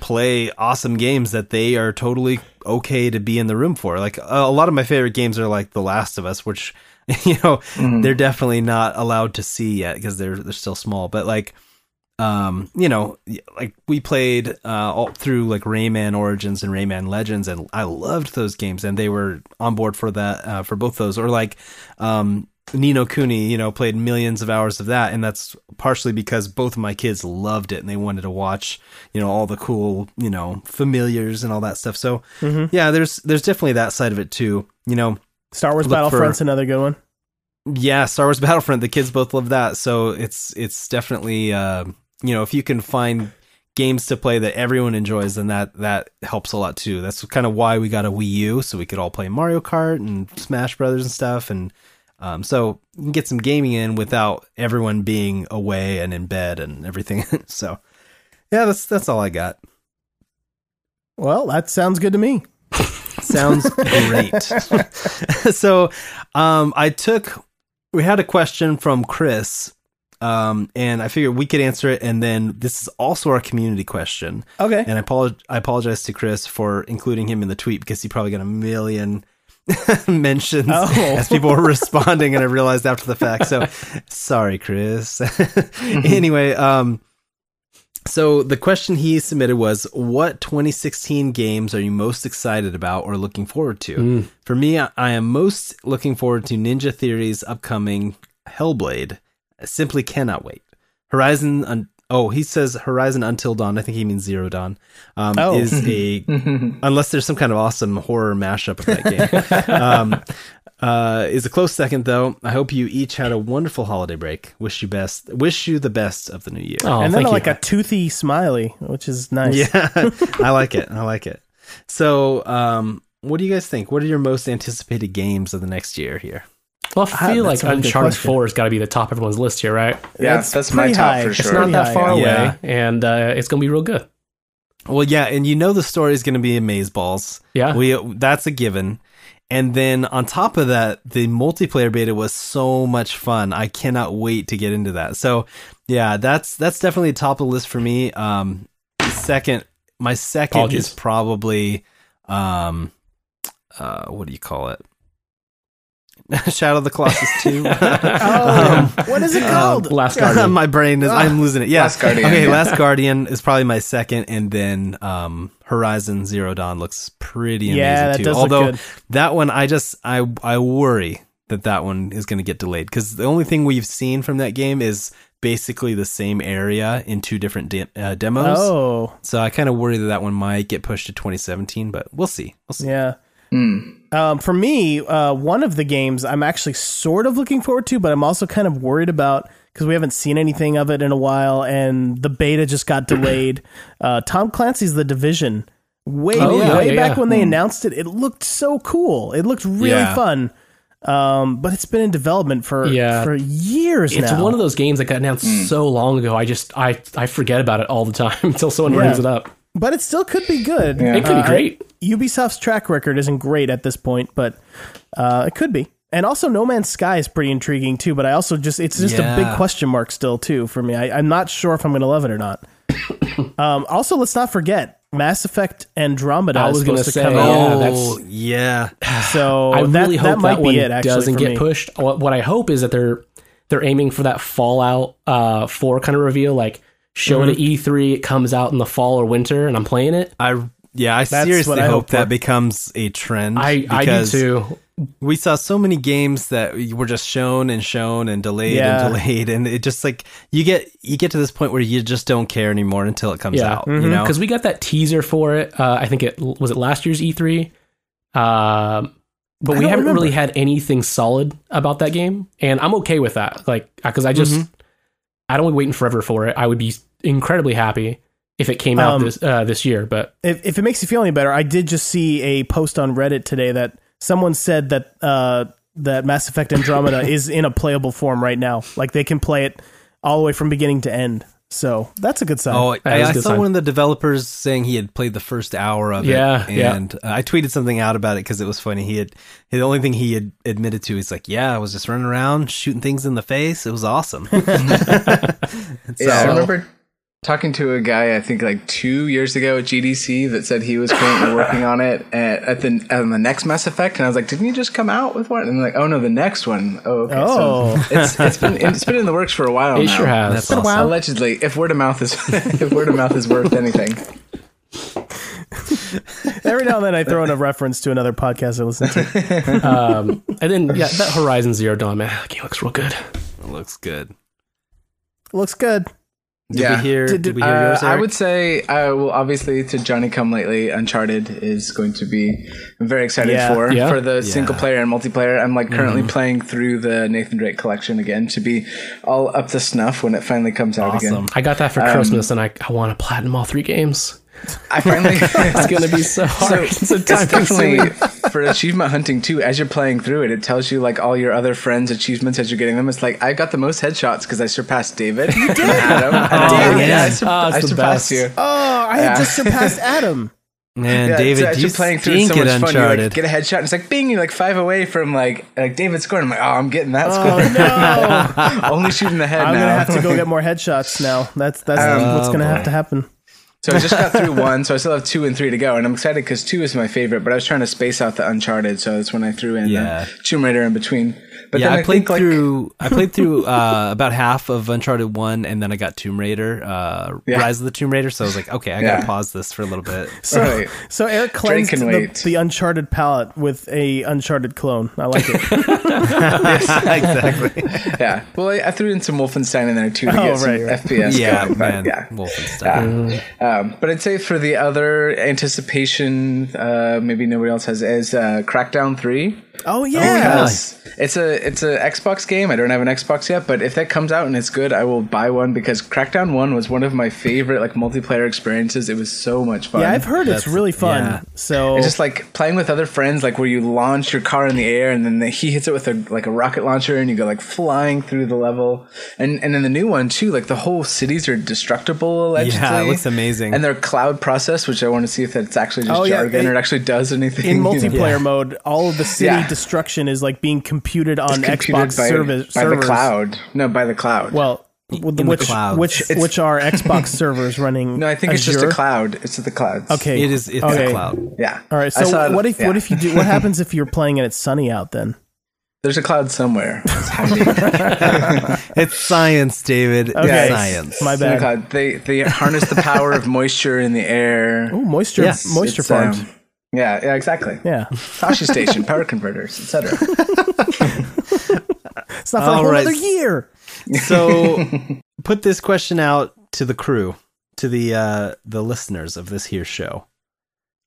play awesome games that they are totally okay to be in the room for. Like a, a lot of my favorite games are like The Last of Us, which you know they're definitely not allowed to see yet because they're they're still small. But like um you know like we played uh all through like rayman origins and rayman legends and i loved those games and they were on board for that uh, for both those or like um Ni no Kuni, you know played millions of hours of that and that's partially because both of my kids loved it and they wanted to watch you know all the cool you know familiars and all that stuff so yeah there's there's definitely that side of it too you know Star Wars look for- Battlefront's another good one. yeah, Star Wars Battlefront. The kids both love that, so it's it's definitely uh, you know if you can find games to play that everyone enjoys, then that that helps a lot too. That's kind of why we got a Wii U, so we could all play Mario Kart and Smash Brothers and stuff, and um, so you can get some gaming in without everyone being away and in bed and everything. so yeah, that's that's all I got. Well, that sounds good to me. Sounds great. so, um, I took. We had a question from Chris, um, and I figured we could answer it. And then this is also our community question. Okay. And I, apolog- I apologize to Chris for including him in the tweet because he probably got a million mentions Oh. as people were responding, and I realized after the fact. So, sorry, Chris. anyway, um, so the question he submitted was, "What 2016 games are you most excited about or looking forward to?" For me, I I am most looking forward to Ninja Theory's upcoming Hellblade. I simply cannot wait. Horizon. Un- oh, he says Horizon Until Dawn. I think he means Zero Dawn. Um, Oh. Is a unless there's some kind of awesome horror mashup of that game. um, uh, is a close second though. I hope you each had a wonderful holiday break. Wish you best. Wish you the best of the new year. Oh, and then like you. a toothy smiley, which is nice. Yeah, I like it. I like it. So, um, what do you guys think? What are your most anticipated games of the next year here? Well, I feel that's like a really good Uncharted question. 4 has got to be the top of everyone's list here, right? Yeah, That's that's, my pretty top high. for It's It's not that far high, away, yeah. and uh, it's going to be real good. Well, yeah, and you know the story is going to be amazeballs. Yeah. we that's a given. And then on top of that, the multiplayer beta was so much fun. I cannot wait to get into that. So, yeah, that's that's definitely top of the list for me. Um, second, my second Apologies. is probably, um, uh, what do you call it? Shadow of the Colossus two. Oh, what is it called? Last Guardian. my brain is I'm losing it. Yeah. Last Guardian, Okay. Last Guardian is probably my second and then um Horizon Zero Dawn looks pretty amazing Yeah, that too. does look Although good. that one I just I I worry that that one is going to get delayed cuz the only thing we've seen from that game is basically the same area in two different de- uh, demos. oh, So I kind of worry that that one might get pushed to 2017, but we'll see. We'll see. yeah. Hmm. Um, for me, uh, one of the games I'm actually sort of looking forward to, but I'm also kind of worried about because we haven't seen anything of it in a while, and the beta just got delayed. Uh, Tom Clancy's The Division. Way, Oh, yeah, way yeah, back yeah. when they announced it, it looked so cool. It looked really Yeah. fun. Um, but it's been in development for Yeah. for years It's now. one of those games that got announced so long ago. I just I I forget about it all the time until someone Yeah. brings it up. But it still could be good. It could be Uh, great. Ubisoft's track record isn't great at this point, but uh, it could be. And also, No Man's Sky is pretty intriguing too. But I also just it's just a big question mark still too for me. I, I'm not sure if I'm going to love it or not. um, also, let's not forget Mass Effect Andromeda I is was gonna supposed to say, come yeah, out. Oh, yeah. So I that, really that hope might that, be one it. Actually, doesn't for get me. pushed. What, what I hope is that they're they're aiming for that Fallout uh, Four kind of reveal, like show Mm-hmm. it at E3, it comes out in the fall or winter, and I'm playing it. I yeah, I That's seriously what I hope hope that becomes a trend. I I do too. we saw so many games that were just shown and shown and delayed Yeah. and delayed and it just like you get you get to this point where you just don't care anymore until it comes Yeah, out you know because we got that teaser for it. Uh, I think it was it last year's E3. Um, but I we haven't remember. really had anything solid about that game, and I'm okay with that. Like, because I just Mm-hmm. I don't be waiting forever for it. I would be incredibly happy if it came out Um, this uh, this year. But if, if it makes you feel any better, I did just see a post on Reddit today that someone said that uh, that Mass Effect Andromeda is in a playable form right now. Like they can play it all the way from beginning to end. So that's a good sign. Oh, I, I, a I good saw sign. one of the developers saying he had played the first hour of Yeah, it, yeah. and uh, I tweeted something out about it because it was funny. He had the only thing he had admitted to is like, "Yeah, I was just running around shooting things in the face. It was awesome." Yeah, I remember talking to a guy I think like two years ago at GDC that said he was currently working on it at, at the on the next Mass Effect, and I was like, "Didn't you just come out with one?" And they're like, "Oh no, the next one." Oh, okay. Oh. So it's it's been it's been in the works for a while it now. sure has. That's awesome. Allegedly, if word of mouth is if word of mouth is worth anything. Every now and then I throw in a reference to another podcast I listen to. um, and then yeah, that Horizon Zero Dawn man, that game looks real good. It looks good. Looks good. Did Yeah. we hear? Did- Did, we Uh, hear yours? I would say, uh, well, obviously, to Johnny Come Lately, Uncharted is going to be. I'm very excited Yeah. for Yeah. for the single player and multiplayer. I'm like currently Mm-hmm. playing through the Nathan Drake collection again to be all up to snuff when it finally comes out awesome. again. I got that for Um, Christmas, and I I want to platinum all three games. I finally. It's gonna be so hard. it's a it's time definitely for achievement hunting too. As you're playing through it, it tells you like all your other friends' achievements as you're getting them. It's like I got the most headshots because I surpassed David, You and Adam, and Oh, David. yeah. Yeah, I, sur- Oh, I the surpassed best. you. Oh, I Yeah. had just surpassed Adam. Man, Yeah, David, so you you're playing through, it's so at much fun. You like get a headshot, and it's like bing, you're like five away from like like David scoring. I'm like, oh, I'm getting that Oh score. no! Only shooting the head I'm now. gonna have to go get more headshots now. That's that's Um, what's gonna oh, have to happen. So I just got through one, so I still have two and three to go, and I'm excited because two is my favorite. But I was trying to space out the Uncharted, so that's when I threw in Yeah. the Tomb Raider in between. But yeah, then I, I, played think, like, through. I played through uh, about half of Uncharted One, and then I got Tomb Raider, uh, Yeah. Rise of the Tomb Raider. So I was like, okay, I Yeah. gotta pause this for a little bit. So, Right. so Eric cleansed the, the Uncharted palette with a Uncharted clone. I like it. exactly. yeah. Well, I, I threw in some Wolfenstein in there too to Oh, get some right, right. FPS yeah, going. but man. Yeah. Wolfenstein. Um, but I'd say for the other anticipation, uh, maybe nobody else has, is uh, Crackdown 3. Oh, oh yeah. Yes. It's a it's a Xbox game. I don't have an Xbox yet, but if that comes out and it's good, I will buy one because Crackdown One was one of my favorite like multiplayer experiences. It was so much fun. Yeah, I've heard it's really fun. yeah. So It's just like playing with other friends, like where you launch your car in the air and then the, he hits it with a like a rocket launcher and you go like flying through the level. And and then the new one too, like the whole cities are destructible allegedly. Yeah, it looks amazing. And they're cloud processed, which I want to see if that's actually just Oh, yeah, jargon it- or it actually does anything. in you know? multiplayer mode, all of the city Yeah. destruction is like being computed on computed Xbox by, server- by the cloud. No, by the cloud. Well, In which which It's- which are Xbox servers running? no, I think it's just a cloud. It's the clouds. Okay, It is. It's okay. a cloud. Yeah. All right. I saw So it- what if yeah. what if you do? What happens if you're playing and it's sunny out? Then There's a cloud somewhere. It's. It's science, David. Okay. It's science. my It's in the bad. cloud. They they harness the power of moisture in the air. Oh, moisture Yes, moisture It's, farms. um, yeah, yeah, exactly. yeah, Tosche station, power converters, etc. it's not for a whole right. other year. So, put this question out to the crew, to the uh the listeners of this here show,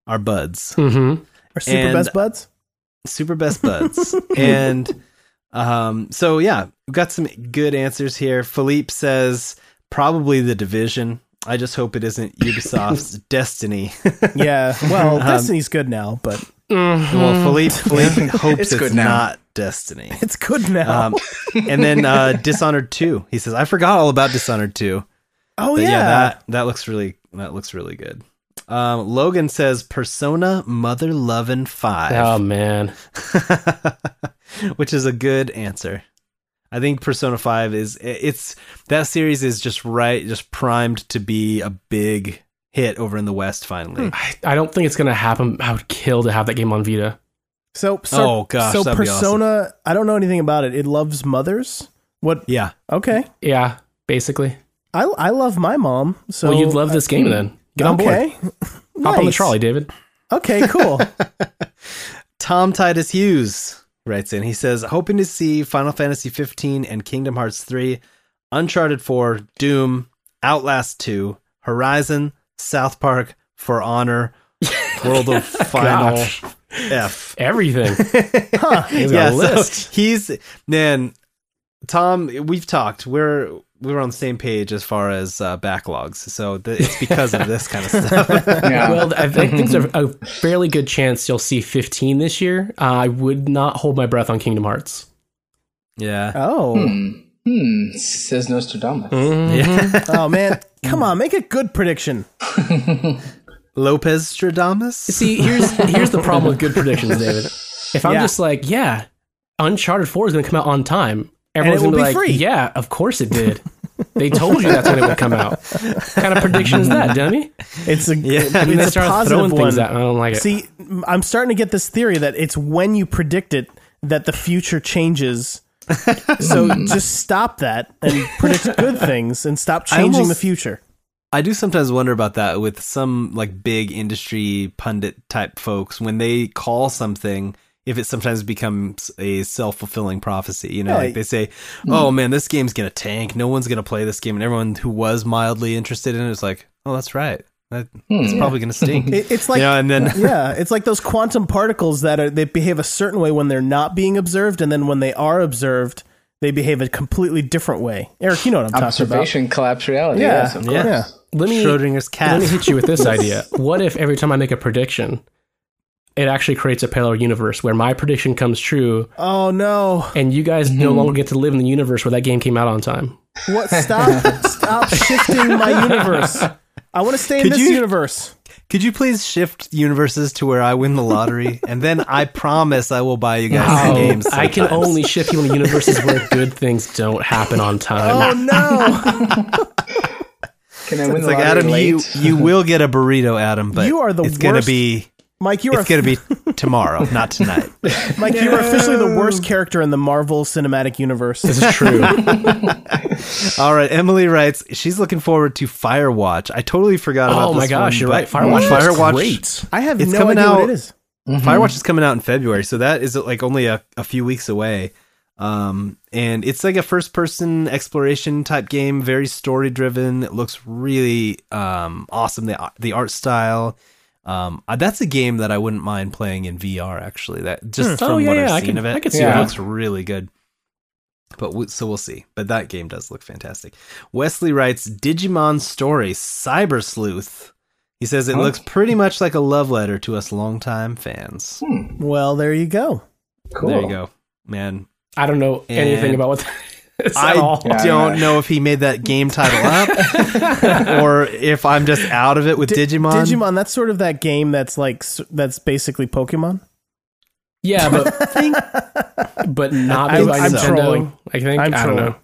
our buds, Mm-hmm. Our super And- best buds. super best buds, and um. So yeah, we've got some good answers here. Philippe says probably the division. I just hope it isn't Ubisoft's Destiny. Yeah. Well, Um, Destiny's good now, but well, Philippe, Philippe hopes It's it's, good now. not Destiny. it's good now. Um, and then uh, Dishonored Two. He says, "I forgot all about Dishonored Two. oh But yeah. yeah, that that looks really that looks really good. Um, Logan says Persona Mother Lovin' Five, Oh man, which is a good answer. I think Persona Five is it's that series is just right, just primed to be a big hit over in the West. Finally, hmm. I, I don't think it's gonna happen. I would kill to have that game on Vita. so, so Oh, gosh, so that'd be Persona. I don't know anything about it. It loves mothers. What? yeah, Okay. Yeah, basically. I I love my mom. So well, you'd love this game then. Get on board. okay. Hop on the trolley, David. Okay, cool. Tom Titus Hughes writes in. He says, hoping to see Final Fantasy 15 and Kingdom Hearts 3, Uncharted 4, Doom, Outlast 2, Horizon, South Park, For Honor, World of Final Gosh. F. Everything. He's got Yeah, a list. so he's man. Tom, we've talked. We're we were on the same page as far as uh, backlogs, so th- it's because of this kind of stuff. Yeah. Well, I think there's a, a fairly good chance you'll see 15 this year. Uh, I would not hold my breath on Kingdom Hearts. yeah, Oh. hmm. Says Nostradamus. yeah. Oh man. Come on, make a good prediction. Lopez Stradamus. See, here's here's the problem with good predictions, David. If I'm Yeah. just like, yeah, Uncharted 4 is going to come out on time, everyone's will going to be be like, free. yeah, of course it did. they told you that's when it would come out. What kind of prediction is that, dummy? It's a Yeah. it's And they a start positive throwing one. things out, and I don't like it. See, m- I'm starting to get this theory that it's when you predict it that the future changes. so just stop that and predict good things and stop changing almost- the future. I do sometimes wonder about that with some like big industry pundit type folks when they call something if it sometimes becomes a self-fulfilling prophecy you know Yeah. like they say hmm. oh man this game's gonna tank no one's gonna play this game and everyone who was mildly interested in it is like oh that's right that, it's hmm. probably gonna stink It, it's like you know and then yeah, it's like those quantum particles that are they behave a certain way when they're not being observed, and then when they are observed, they behave a completely different way. Eric, you know what I'm talking about. Observation collapse reality. Yeah. Yes, of Yeah. course. Yeah. let me Schrodinger's let me hit you with this idea. What if every time I make a prediction, it actually creates a parallel universe where my prediction comes true, Oh no! and you guys Mm-hmm. no longer get to live in the universe where that game came out on time? What? Stop! stop shifting my universe. I want to stay in Could this you- universe. could you please shift universes to where I win the lottery and then I promise I will buy you guys some games I can only shift you in universes where good things don't happen on time. Oh no! Can I win it's the like lottery Adam you late? you will get a burrito Adam but You are the it's gonna be Mike, you are it's gonna be tomorrow not tonight Mike. You are officially the worst character in the Marvel Cinematic Universe. This is true. All right, Emily writes she's looking forward to Firewatch. I totally forgot about it. oh this my gosh, one, you're right. Firewatch, Firewatch, Firewatch, great. I have It's no coming idea what out- it is. Firewatch is coming out in February, so that is like only a, a few weeks away. Um, and it's like a first person exploration type game, very story driven. It looks really um awesome. The the art style, Um, uh, that's a game that I wouldn't mind playing in VR. Actually, that just from Oh, yeah, what yeah, I've I seen can- of it, I can see it looks really good. But we, so we'll see. But that game does look fantastic. Wesley writes Digimon Story Cyber Sleuth. He says it Huh? looks pretty much like a love letter to us longtime fans. Well, there you go. Cool. There you go, man. I don't know anything And about what that is I. Yeah. don't know if he made that game title up or if I'm just out of it with Digimon. Digimon, that's sort of that game that's like that's basically Pokemon. Yeah, but think, but not I'm- made by I'm Nintendo. trolling. I think I'm I don't know.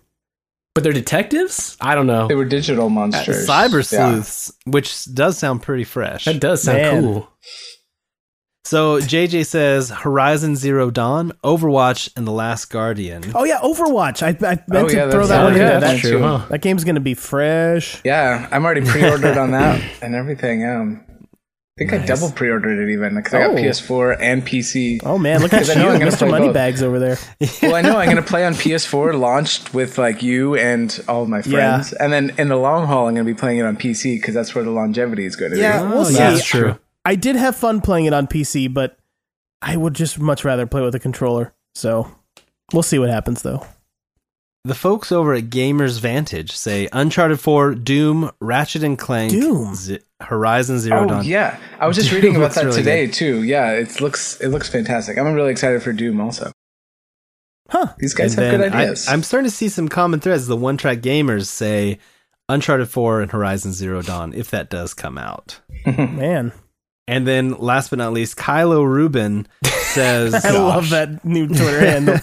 But they're detectives. I don't know. They were digital Uh, monsters. Cyber Yeah. Sleuths, which does sound pretty fresh. That does sound Man. cool. So JJ says Horizon Zero Dawn, Overwatch, and The Last Guardian. Oh yeah, Overwatch. I, I meant Oh, to yeah, throw that one in yeah, there. that's That, true. Huh. that game's gonna be fresh. Yeah, I'm already pre-ordered on that and everything. Um, I think I double pre-ordered it even because I got Oh. PS4 and PC. Oh man, look at 'Cause I you, know Mr. play both. Moneybags over there. Well, I know I'm going to play on PS4 launched with like you and all of my friends, and then in the long haul, I'm going to be playing it on PC because that's where the longevity is going to Yeah, be. we'll Oh, see. yeah, That's true. I did have fun playing it on PC, but I would just much rather play with a controller. So we'll see what happens though. The folks over at Gamers Vantage say Uncharted 4, Doom, Ratchet and Clank, Doom. Z- Horizon Zero Oh Dawn. yeah, I was just Doom reading about that really today too. Yeah, it looks it looks fantastic. I'm really excited for Doom also. Huh. These guys And have good then I, ideas. I'm starting to see some common threads. The one track gamers say Uncharted 4 and Horizon Zero Dawn, if that does come out. Man. And then last but not least, Kylo Rubin says I love that new Twitter handle.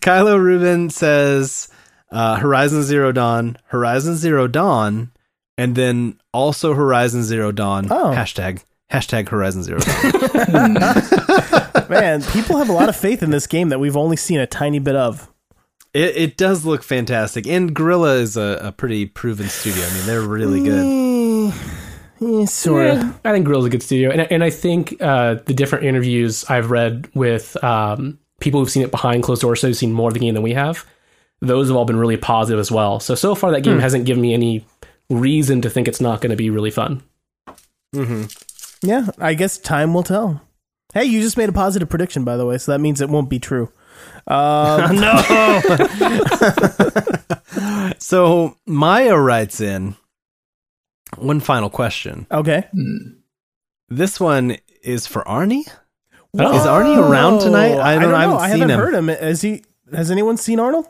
Kylo Rubin says uh, Horizon Zero Dawn, Horizon Zero Dawn, and then also Horizon Zero Dawn. Oh. Hashtag hashtag Horizon Zero Dawn. Man, people have a lot of faith in this game that we've only seen a tiny bit of. it, it does look fantastic, and Guerrilla is a, a pretty proven studio. I mean, they're really good. Mm, eh, sort of. I think Grill's a good studio, and and I think uh, the different interviews I've read with um, people who've seen it behind closed doors, so who've seen more of the game than we have, those have all been really positive as well. So so far, that game hasn't given me any reason to think it's not going to be really fun. hmm Yeah, I guess time will tell. Hey, you just made a positive prediction, by the way, so that means it won't be true. Um, no. so Maya writes in one final question. okay. This one is for Arnie. Oh. Is Arnie around tonight? I don't, I haven't I seen haven't him. heard him. Has he? Has anyone seen Arnold?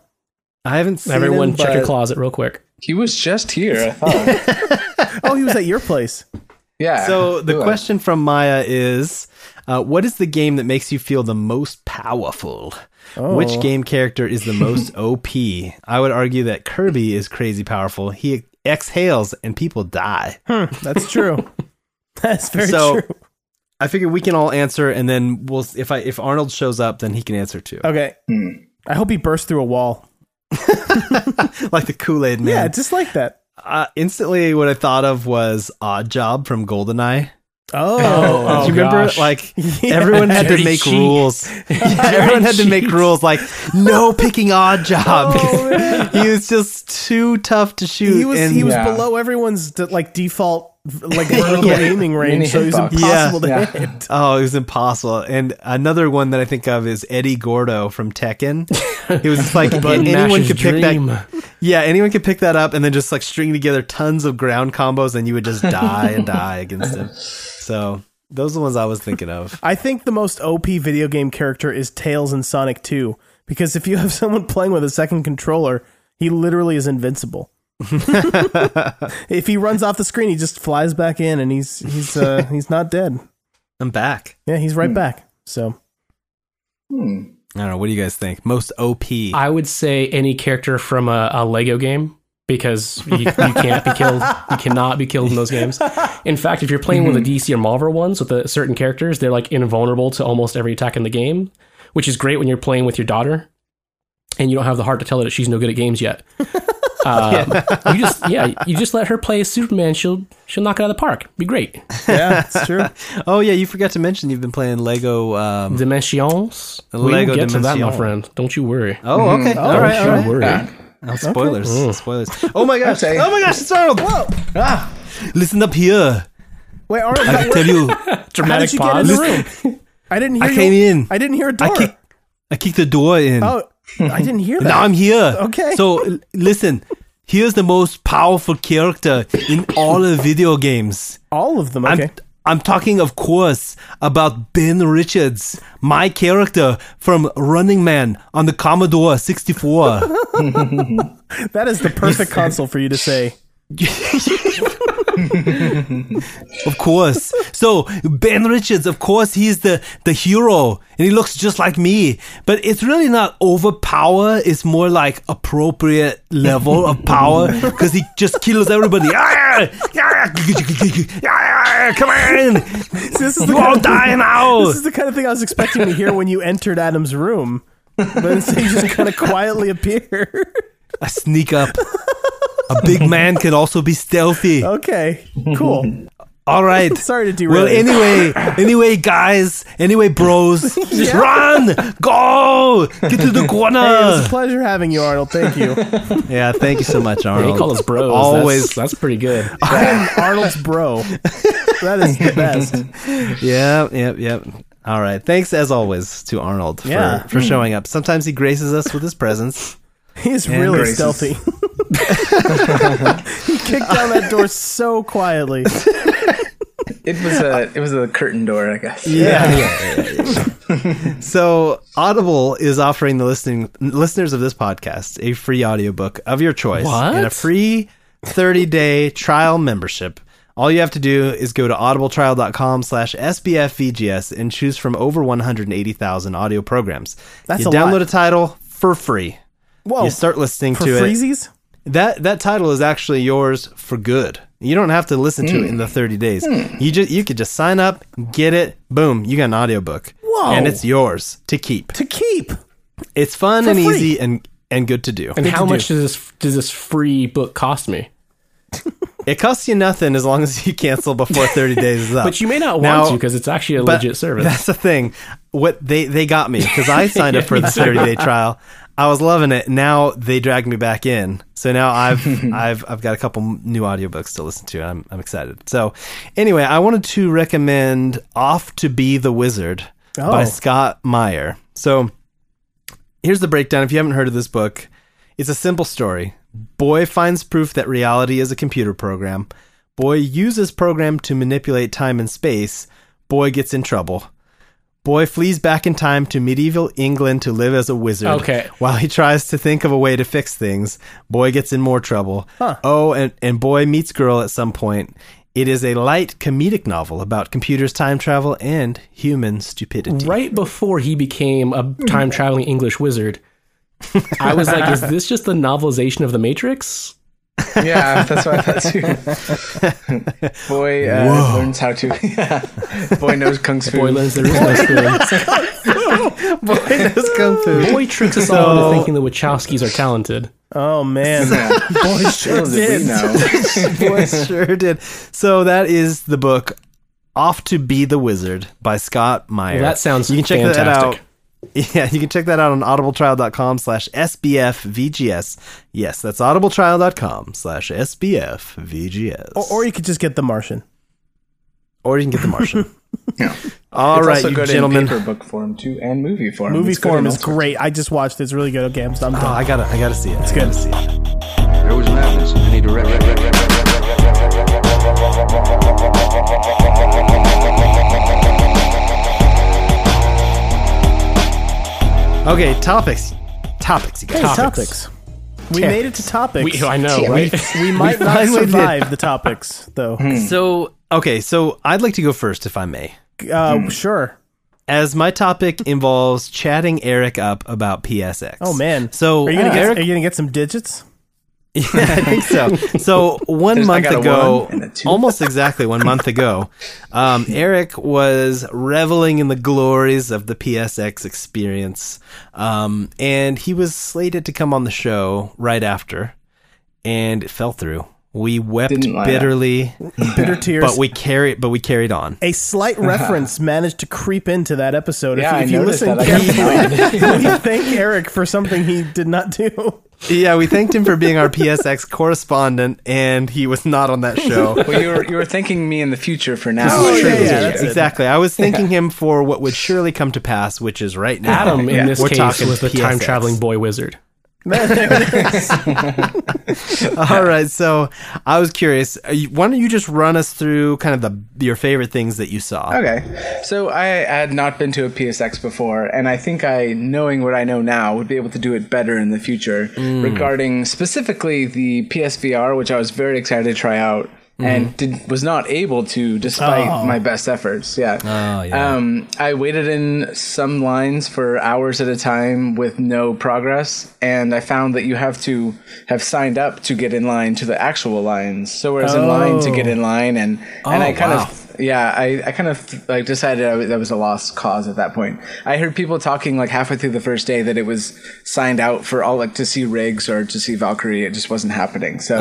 I haven't seen him. Everyone, him, check your closet real quick. he was just here. I thought. Oh, he was at your place. yeah. So the Ooh. question from Maya is, uh, what is the game that makes you feel the most powerful? Oh. Which game character is the most OP? I would argue that Kirby is crazy powerful. He exhales and people die. That's true. That's very So- true. I figure we can all answer, and then we'll if I if Arnold shows up, then he can answer too, Okay. Hmm. I hope he burst through a wall. like the Kool Aid Man. Yeah, just like that. uh, instantly, what I thought of was Odd Job from Goldeneye. Oh, Oh, Do oh, you remember? Like Yeah. everyone had to make cheat. rules. everyone had to make rules. Like no picking odd job. Oh, he was just too tough to shoot. he was and he was Yeah. below everyone's like default like vertical Yeah. aiming range, so he's hitbox. impossible Yeah. to Yeah. hit. oh, it was impossible. And another one that I think of is Eddie Gordo from Tekken. It was just like anyone could pick dream. that. Yeah, anyone could pick that up and then just like string together tons of ground combos, and you would just die and die against him. So those are the ones I was thinking of. I think the most OP video game character is Tails in Sonic 2 because if you have someone playing with a second controller, he literally is invincible. if he runs off the screen, he just flies back in and he's he's uh, he's not dead. I'm back. Yeah, he's right back. So Hmm. I don't know. What do you guys think? Most OP. I would say any character from a, a Lego game because you, you can't be killed. You cannot be killed in those games. In fact, if you're playing with the DC or Marvel ones with the certain characters, they're like invulnerable to almost every attack in the game, which is great when you're playing with your daughter and you don't have the heart to tell her that she's no good at games yet. Um, You just yeah, you just let her play as Superman. She'll she'll knock it out of the park. Be great. yeah, it's true. oh yeah, you forgot to mention you've been playing Lego. Um, Dimensions. We Lego will get to that, my friend. Don't you worry. oh okay. all right. All Don't right. you worry. Yeah. Oh, spoilers. Mm. Spoilers. Oh my gosh. Okay. Oh my gosh. It's Arnold. Ah, Listen up here. Wait, Arnold, I can tell you, Dramatic did get in pause. the room? I didn't hear. I you- came in. I didn't hear a door. I kicked, I kicked the door in. oh, I didn't hear that. Now I'm here. Okay. So l- listen, here's the most powerful character in all of video games. All of them. Okay. I'm I'm talking, of course, about Ben Richards, my character from Running Man on the Commodore 64. that is the perfect console for you to say. of course. So Ben Richards, of course, he's the the hero, and he looks just like me. But it's really not overpower. It's more like appropriate level of power because he just kills everybody. Ah! Ah! Ah! Come on, This is the you all die now. This is the kind of thing I was expecting to hear when you entered Adam's room, but instead you just kind of quietly appear. I sneak up. A big man can also be stealthy. okay, cool. All right. Sorry to derail. Well, you. anyway, anyway, guys, anyway, bros, just run, go, get to the Hey, it was a pleasure having you, Arnold. Thank you. Yeah, thank you so much, They Arnold. call us bros. Always. That's, that's pretty good. I am Arnold's bro. That is the best. Yeah, yep, yep. All right. Thanks as always to Arnold for, Yeah. for hmm. showing up. Sometimes he graces us with his presence. He's really graces. stealthy. he kicked down that door so quietly. It was a it was a curtain door, I guess. Yeah. So Audible is offering the listening listeners of this podcast a free audiobook of your choice What? and a free 30-day trial membership. All you have to do is go to audibletrial.com slash SBFVGS and choose from over 180,000 audio programs. That's you a download lot. a title for free. Whoa. You start listening for to it. freezies? That that title is actually yours for good. You don't have to listen to it in the hmm. 30 days. Hmm. You just you could just sign up, get it, boom, you got an audiobook. Whoa. And it's yours to keep. To keep. It's fun For and free. easy and and good to do. And Good how much do. does this does this free book cost me? It costs you nothing as long as you cancel before 30 days is up. But you may not want Now- to because it's actually a but legit service. That's the thing. What they they got me because I signed up for the 30 day trial. I was loving it. Now they dragged me back in. So now I've I've I've got a couple new audiobooks to listen to. I'm I'm excited. So anyway, I wanted to recommend Off to Be the Wizard by Oh. Scott Meyer. So here's the breakdown. If you haven't heard of this book, it's a simple story. Boy finds proof that reality is a computer program. Boy uses program to manipulate time and space. Boy gets in trouble. Boy flees back in time to medieval England to live as a wizard. Okay. While he tries to think of a way to fix things, boy gets in more trouble. Huh. Oh, and, and boy meets girl at some point. It is a light comedic novel about computers, time travel, and human stupidity. right before he became a time traveling English wizard, I was like, is this just the novelization of The Matrix? Yeah, that's what I thought too. Boy uh, learns how to. Yeah. Boy knows kung fu. Boy learns there is no spoon. Boy knows kung fu. Boy tricks us all into thinking the Wachowskis are talented. Oh man. Boy sure Little did we did. know. Boy sure did. So that is the book Off to Be the Wizard by Scott Meyer. Well, that sounds you can check that out. Yeah, you can check that out on audibletrial.com slash SBFVGS. Yes, that's audibletrial.com slash SBFVGS. Or, or you could just get The Martian. Or you can get The Martian. Yeah. All It's right, also you good gentlemen. in paper book form too, and movie form. Movie It's form is great. I just watched it. It's really good. Okay, I'm, I'm Oh, done. Ah, I gotta, I gotta see it. It's good. See it. There was madness in any direction. Okay, topics. Topics, you guys. Hey, topics. We Yeah. made it to topics. We, I know, Yeah, right? We might not finally did. survive the topics, though. So, okay, so I'd like to go first, if I may. Uh, Sure. as my topic involves chatting Eric up about PSX. Oh man. So are you gonna get? Eric? Are you gonna get some digits? Yeah, I think so. So one There's- month ago, one and a two. almost exactly one month ago, um, Eric was reveling in the glories of the PSX experience, um, and he was slated to come on the show right after, and it fell through. We wept Didn't line up. bitterly, Bitter tears. but we carried, but we carried on. a slight reference managed to creep into that episode. Yeah, if, I if you noticed listen that. I got carefully, we thank Eric for something he did not do. Yeah, we thanked him for being our PSX correspondent, and he was not on that show. Well, you were you were thanking me in the future for now. Oh, yeah, Sure. yeah, exactly. I was thanking him for what would surely come to pass, which is right now. Adam, in Yeah. this We're case, was the time traveling boy wizard. All right, so I was curious. uh, Why don't you just run us through kind of the your favorite things that you saw? Okay, so I had not been to a PSX before, and I think I, knowing what I know now, would be able to do it better in the future regarding specifically the PSVR, which I was very excited to try out. And did, was not able to, despite my best efforts. Yeah. Oh, yeah. Um, I waited in some lines for hours at a time with no progress, and I found that you have to have signed up to get in line to the actual lines. So whereas in line to get in line, and and I kind wow. of yeah, I, I kind of like decided I that was a lost cause at that point. I heard people talking like halfway through the first day that it was signed out for all like to see rigs or to see Valkyrie. It just wasn't happening. So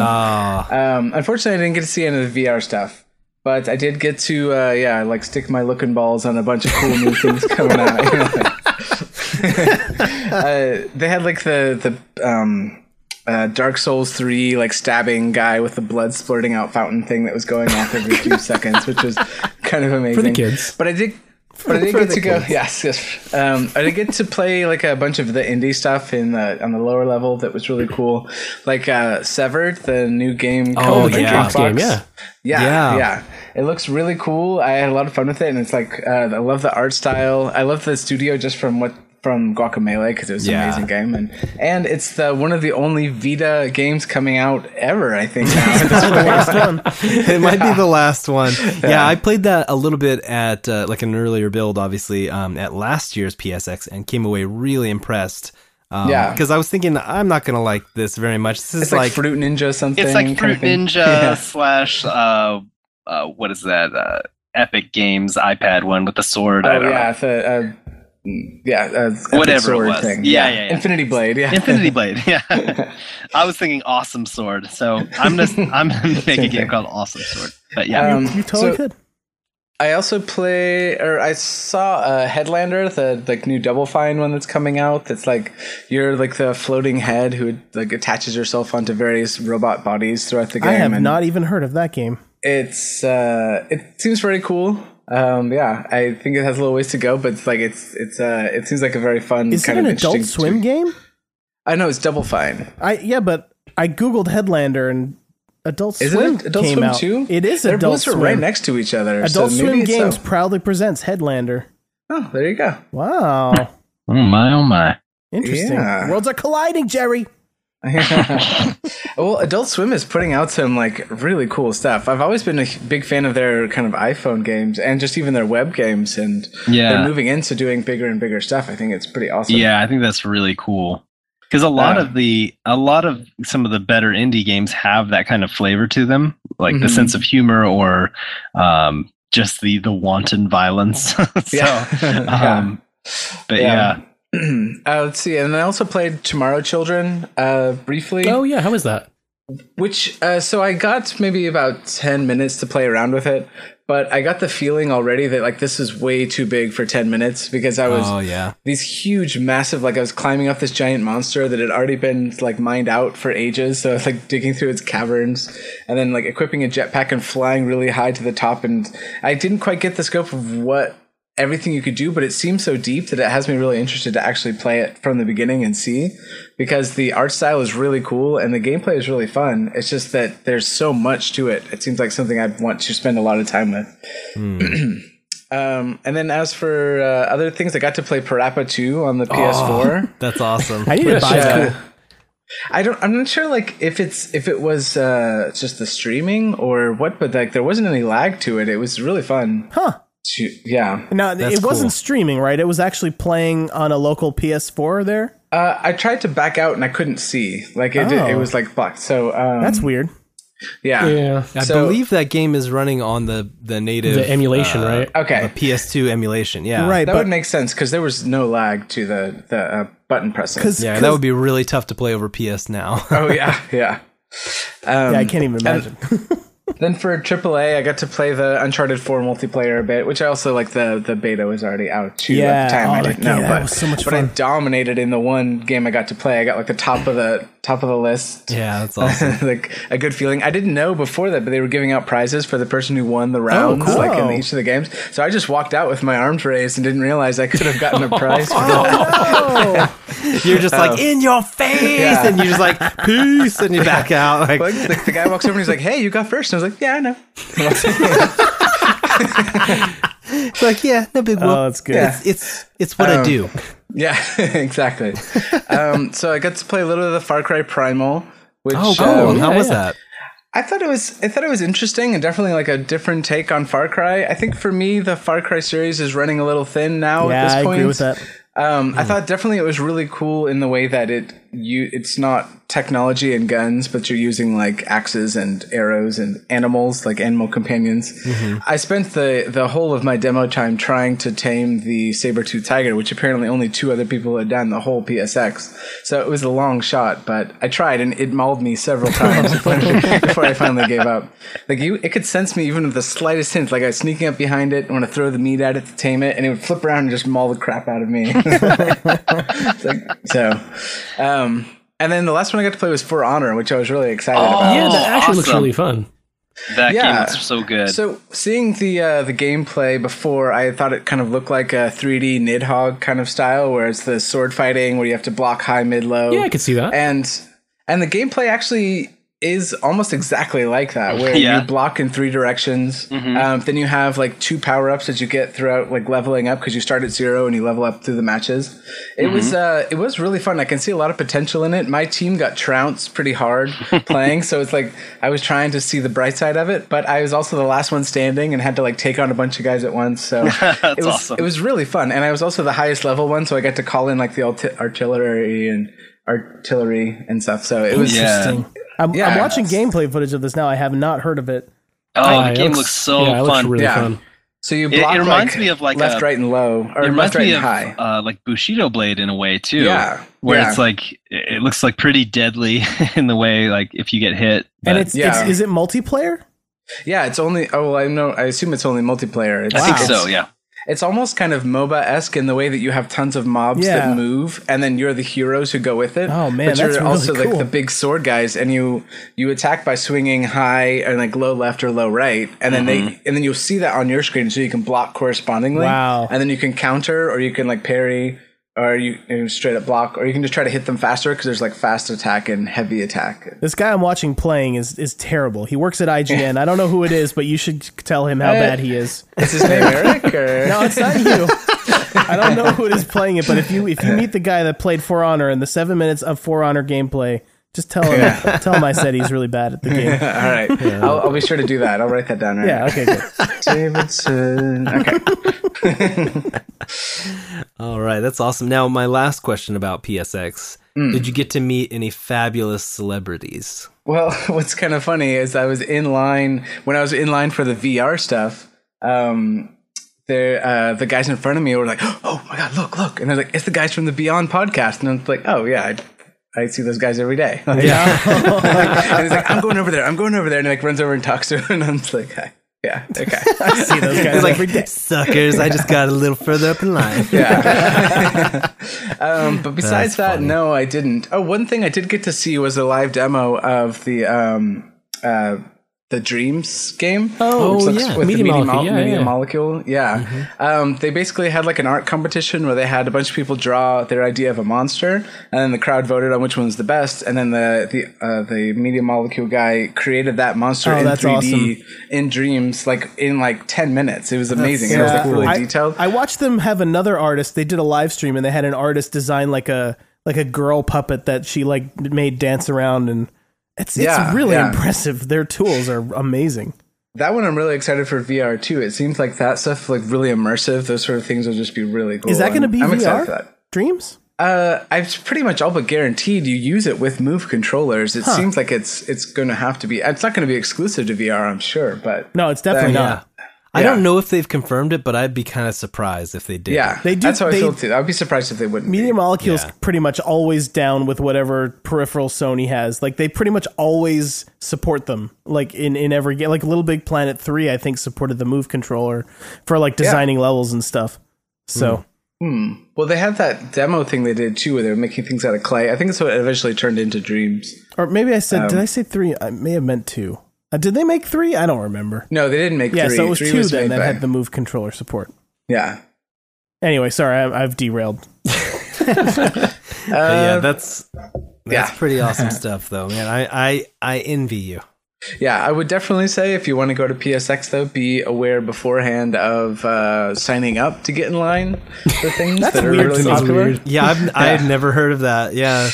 um, unfortunately, I didn't get to see any of the VR stuff. But I did get to, uh, yeah, like stick my looking balls on a bunch of cool new things coming out. uh, they had like the the um, uh, Dark Souls three like stabbing guy with the blood splurting out fountain thing that was going off every few seconds, which was kind of amazing kids. But I did. But I did get the to go. kids. Yes, yes. Um, I did get to play like a bunch of the indie stuff in the on the lower level that was really cool, like uh, Severed, the new game. Oh, called the yeah. Gearbox. Game, yeah. Yeah, Yeah. yeah, It looks really cool. I had a lot of fun with it, and it's like uh, I love the art style. I love the studio just from what from Guacamelee because it was an amazing game, and and it's the one of the only Vita games coming out ever. I think now. Last one. it might be the last one. Yeah, I played that a little bit at uh, like an earlier build, obviously, um, at last year's PSX, and came away really impressed. Um, Yeah. because I was thinking I'm not gonna like this very much. This is it's like, like, Fruit Ninja something. It's like Fruit. Ninja Yeah. slash uh, uh, what is that? Uh, Epic Games iPad one with the sword. I Oh don't yeah, know. the, uh, yeah, uh, Epic Whatever it was. Thing. Yeah, yeah, yeah. Infinity Blade. Yeah, Infinity Blade. Yeah, I was thinking Awesome Sword. So I'm just I'm gonna make a game thing. called Awesome Sword. But yeah, Um, You totally so- could. I also play, or I saw uh, Headlander, the like new Double Fine one that's coming out. That's like you're like the floating head who like attaches yourself onto various robot bodies throughout the game. I have and not even heard of that game. It's uh, it seems very cool. Um, yeah, I think it has a little ways to go, but it's like it's it's uh, it seems like a very fun Is it an of Adult interesting Swim game? I know it's Double Fine. I yeah, but I googled Headlander and Adult Is Swim it Adult came Swim out. too? It is They're Adult both Swim. right next to each other. Adult so maybe Swim it's Games so. proudly presents Headlander. Oh, there you go. Wow, oh my, oh my. interesting. Yeah. Worlds are colliding, Jerry. well, Adult Swim is putting out some like really cool stuff. I've always been a big fan of their kind of iPhone games and just even their web games, and Yeah. they're moving into doing bigger and bigger stuff. I think it's pretty awesome. Yeah, I think that's really cool. Because a lot Uh, of the a lot of some of the better indie games have that kind of flavor to them, like the Mhm. sense of humor or um, just the the wanton violence. so, Yeah. um, but yeah. Uh, let's see, and I also played Tomorrow Children uh, briefly. Oh yeah, how was that? Which, uh, so I got maybe about 10 minutes to play around with it, but I got the feeling already that like this is way too big for 10 minutes because I was oh yeah, these huge, massive, like I was climbing up this giant monster that had already been like mined out for ages. So I was like digging through its caverns and then like equipping a jetpack and flying really high to the top. And I didn't quite get the scope of what everything you could do, but it seems so deep that it has me really interested to actually play it from the beginning and see because the art style is really cool and the gameplay is really fun. It's just that there's so much to it. It seems like something I'd want to spend a lot of time with. Um, and then as for uh, other things, I got to play Parappa 2 on the PS4. that's awesome. I need to buy that. I don't. I'm not sure, like if it's if it was uh, just the streaming or what, but like there wasn't any lag to it. It was really fun. Huh. To, yeah, Now That's it wasn't cool. streaming, right? It was actually playing on a local PS4 there. uh, I tried to back out and I couldn't see. Like it, did, it Oh. was like blocked. So um, That's weird. yeah. Yeah, I So- believe that game is running on the the native the emulation, uh, right? Okay, the PS2 emulation. Yeah, Right, that but would make sense because there was no lag to the the uh, button pressing. because Yeah, that would be really tough to play over PS now. oh yeah, yeah. Um, yeah, I can't even imagine. Then for AAA, I got to play the Uncharted 4 multiplayer a bit, which I also like the the beta was already out too Yeah, at the time. oh, I that didn't know, but was so much but I dominated in the one game I got to play. I got like the top of the top of the list. Yeah, that's awesome. like a good feeling. I didn't know before that, but they were giving out prizes for the person who won the oh, rounds, cool. like in each of the games. So I just walked out with my arms raised and didn't realize I could have gotten a prize. that. You're just like um, in your face, Yeah. and you're just like peace, and you back out. Like, Like the, the guy walks over and he's like, "Hey, you got first. And I was like, "Yeah, I know." it's like yeah, no big whoop. Oh, that's good. Yeah. It's it's it's what I Um, do. Yeah, exactly. um, so I got to play a little of the Far Cry Primal, which Oh, cool. um, How yeah, was yeah. that? I thought it was I thought it was interesting and definitely like a different take on Far Cry. I think for me the Far Cry series is running a little thin now Yeah, at this I point. agree with that. Um, I thought definitely it was really cool in the way that it you it's not technology and guns, but you're using like axes and arrows and animals like animal companions. I spent the the whole of my demo time trying to tame the saber tooth tiger, which apparently only two other people had done the whole PSX. So it was a long shot, but I tried and it mauled me several times before, before I finally gave up. Like you, it could sense me even with the slightest hint. Like I was sneaking up behind it, I want to throw the meat at it to tame it, and it would flip around and just maul the crap out of me. Like- so, um, and then the last one I got to play was For Honor, which I was really excited about. yeah, that actually looks really fun. That Yeah. game looks so good. So seeing the uh, the gameplay before, I thought it kind of looked like a 3D Nidhogg kind of style, where it's the sword fighting, where you have to block high, mid, low. Yeah, I could see that. and and the gameplay actually is almost exactly like that where Yeah. you block in three directions um, then you have like two power-ups that you get throughout like leveling up because you start at zero and you level up through the matches. It was uh it was really fun. I can see a lot of potential in it. My team got trounced pretty hard playing so it's like i was trying to see the bright side of it but i was also the last one standing and had to like take on a bunch of guys at once so it was awesome. it was really fun. And i was also the highest level one so i got to call in like the arti- artillery and artillery and stuff so it was Yeah. Interesting. I'm, Yeah. I'm watching gameplay footage of this now. I have not heard of it. oh, Yeah, the game looks, so yeah, it looks fun. really Yeah. fun. So you It- block it reminds like, me of, like, left, a- right, and low, or it reminds left, right, me and of high. uh, like Bushido Blade in a way too. Yeah, where yeah. it's like it it looks like pretty deadly in the way like if you get hit. And it's, yeah. it's is it multiplayer? yeah, it's only. Oh, well, I know. I assume it's only multiplayer. It's, I think it's, so. Yeah. It's almost kind of MOBA esque in the way that you have tons of mobs Yeah. that move, and then you're the heroes who go with it. Oh, man, but you're that's really also like the big sword guys, and you you attack by swinging high and like low left or low right, and then Mm-hmm. they and then you'll see that on your screen, so you can block correspondingly. Wow. And then you can counter, or you can like parry, or you, you straight up block, or you can just try to hit them faster because there's like fast attack and heavy attack. This guy I'm watching playing is is terrible. He works at IGN. I don't know who it is, but you should tell him how Uh, bad he is. Is his name Eric? Or? No, it's not you. I don't know who it is playing it, but if you if you meet the guy that played For Honor in the seven minutes of For Honor gameplay, just tell him tell him I said he's really bad at the game. All right, I'll, I'll be sure to do that. I'll write that down. Right Yeah, okay, good. Davidson. Okay. All right, that's awesome. Now, my last question about PSX: Hmm. Did you get to meet any fabulous celebrities? Well, what's kind of funny is I was in line when I was in line for the VR stuff. Um, there, uh, the guys in front of me were like, "Oh my god, look, look!" And they're like, "It's the guys from the Beyond podcast." And I'm like, "Oh yeah, I, I see those guys every day." Yeah. and he's like, "I'm going over there. I'm going over there." And he like runs over and talks to him, and I'm just like, "Hi." "Yeah, okay." I see those guys It's like every day. suckers. I just got a little further up in line. Yeah. um, but besides That's that, funny. no, I didn't. Oh, one thing I did get to see was a live demo of the um, uh, the Dreams game. Oh, which yeah. with Media the media, Molecule, mol- yeah, media yeah. molecule. Yeah. Um, they basically had like an art competition where they had a bunch of people draw their idea of a monster, and then the crowd voted on which one was the best, and then the the uh, the media molecule guy created that monster Oh, in that's 3D in Dreams, like in like ten minutes. It was amazing. it was like really I, detailed. I watched them have another artist. They did a live stream and they had an artist design like a like a girl puppet that she like made dance around and it's it's Yeah, really yeah. impressive. Their tools are amazing. That one I'm really excited for VR too. It seems like that stuff like really immersive. Those sort of things will just be really cool. Is that going to be I'm VR? excited for that. Dreams? Uh, I've pretty much all but guaranteed you use it with Move controllers. It seems like it's it's going to have to be. It's not going to be exclusive to VR, I'm sure, but No, it's definitely Then, not. I don't know if they've confirmed it, but I'd be kind of surprised if they did. Yeah, They do- That's how they- I feel too. I'd be surprised if they wouldn't. be. Media Molecule's Yeah. pretty much always down with whatever peripheral Sony has. Like they pretty much always support them. Like in in every game. Like Little Big Planet three, I think supported the Move controller for like designing levels and stuff. So Well, they had that demo thing they did too, where they were making things out of clay. I think that's what it eventually turned into Dreams. or maybe I said Um, did I say three? I may have meant two. Uh, did they make three? I don't remember. No, they didn't make Yeah, three. so it was three two was then that by- had the Move controller support. Yeah. Anyway, sorry, I, I've derailed. But yeah, that's that's Uh, yeah. pretty awesome stuff, though, man. I I I envy you. Yeah, I would definitely say if you want to go to PSX though, be aware beforehand of uh, signing up to get in line for things that are weird really to me. popular. Yeah, I've I've never heard of that. Yeah.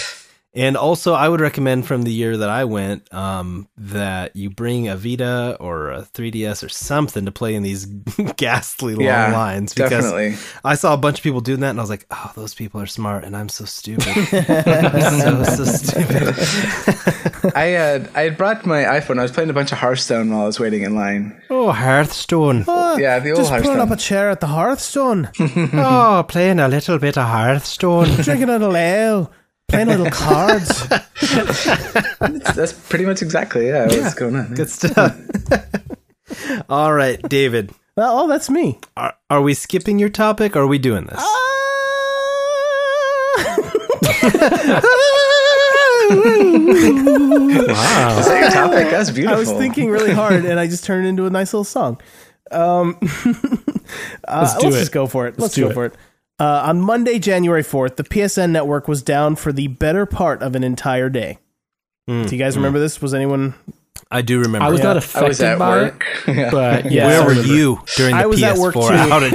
And also, I would recommend from the year that I went um, that you bring a Vita or a 3DS or something to play in these ghastly long Yeah, lines. Because definitely. I saw a bunch of people doing that, and I was like, "Oh, those people are smart, and I'm so stupid, I'm so so stupid." I uh, I had brought my iPhone. I was playing a bunch of Hearthstone while I was waiting in line. Oh, Hearthstone. Oh, Yeah, the old just pulling up a chair at the Hearthstone, Oh, playing a little bit of Hearthstone. drinking a little ale, playing little cards. That's pretty much exactly yeah, what's going on. Good stuff. All right, David. Well, oh, that's me. Are, are we skipping your topic or are we doing this? Wow. Is that your topic? That's beautiful. I was thinking really hard, and I just turned it into a nice little song. Um, uh, Let's do it. just go for it. Let's, do go it. for it. Uh, on Monday, January 4th, the PSN network was down for the better part of an entire day. Hmm. Do you guys remember this? Was anyone? I do remember. I was Yeah. not I affected was at by work. it, but yeah, Where were you during the I was PS4 at work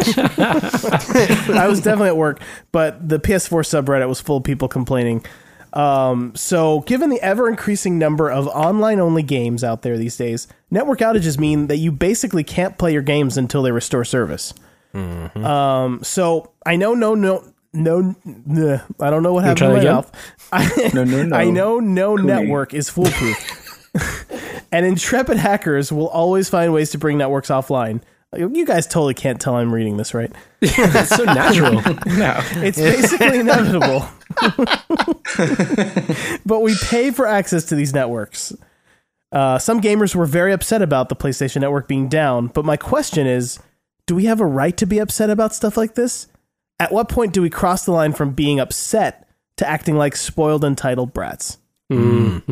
too. outage? I was definitely at work, but the PS4 subreddit was full of people complaining. Um, so, given the ever increasing number of online only games out there these days, network outages mean that you basically can't play your games until they restore service. Mm-hmm. Um, so I know, no, no, no, nah, I don't know what happened to my that mouth. I, No, no, no. I know no network is foolproof. and intrepid hackers will always find ways to bring networks offline. You guys totally can't tell I'm reading this, right? It's so natural. no. It's basically inevitable. but we pay for access to these networks. Uh, some gamers were very upset about the PlayStation Network being down, but my question is do we have a right to be upset about stuff like this? At what point do we cross the line from being upset to acting like spoiled entitled brats?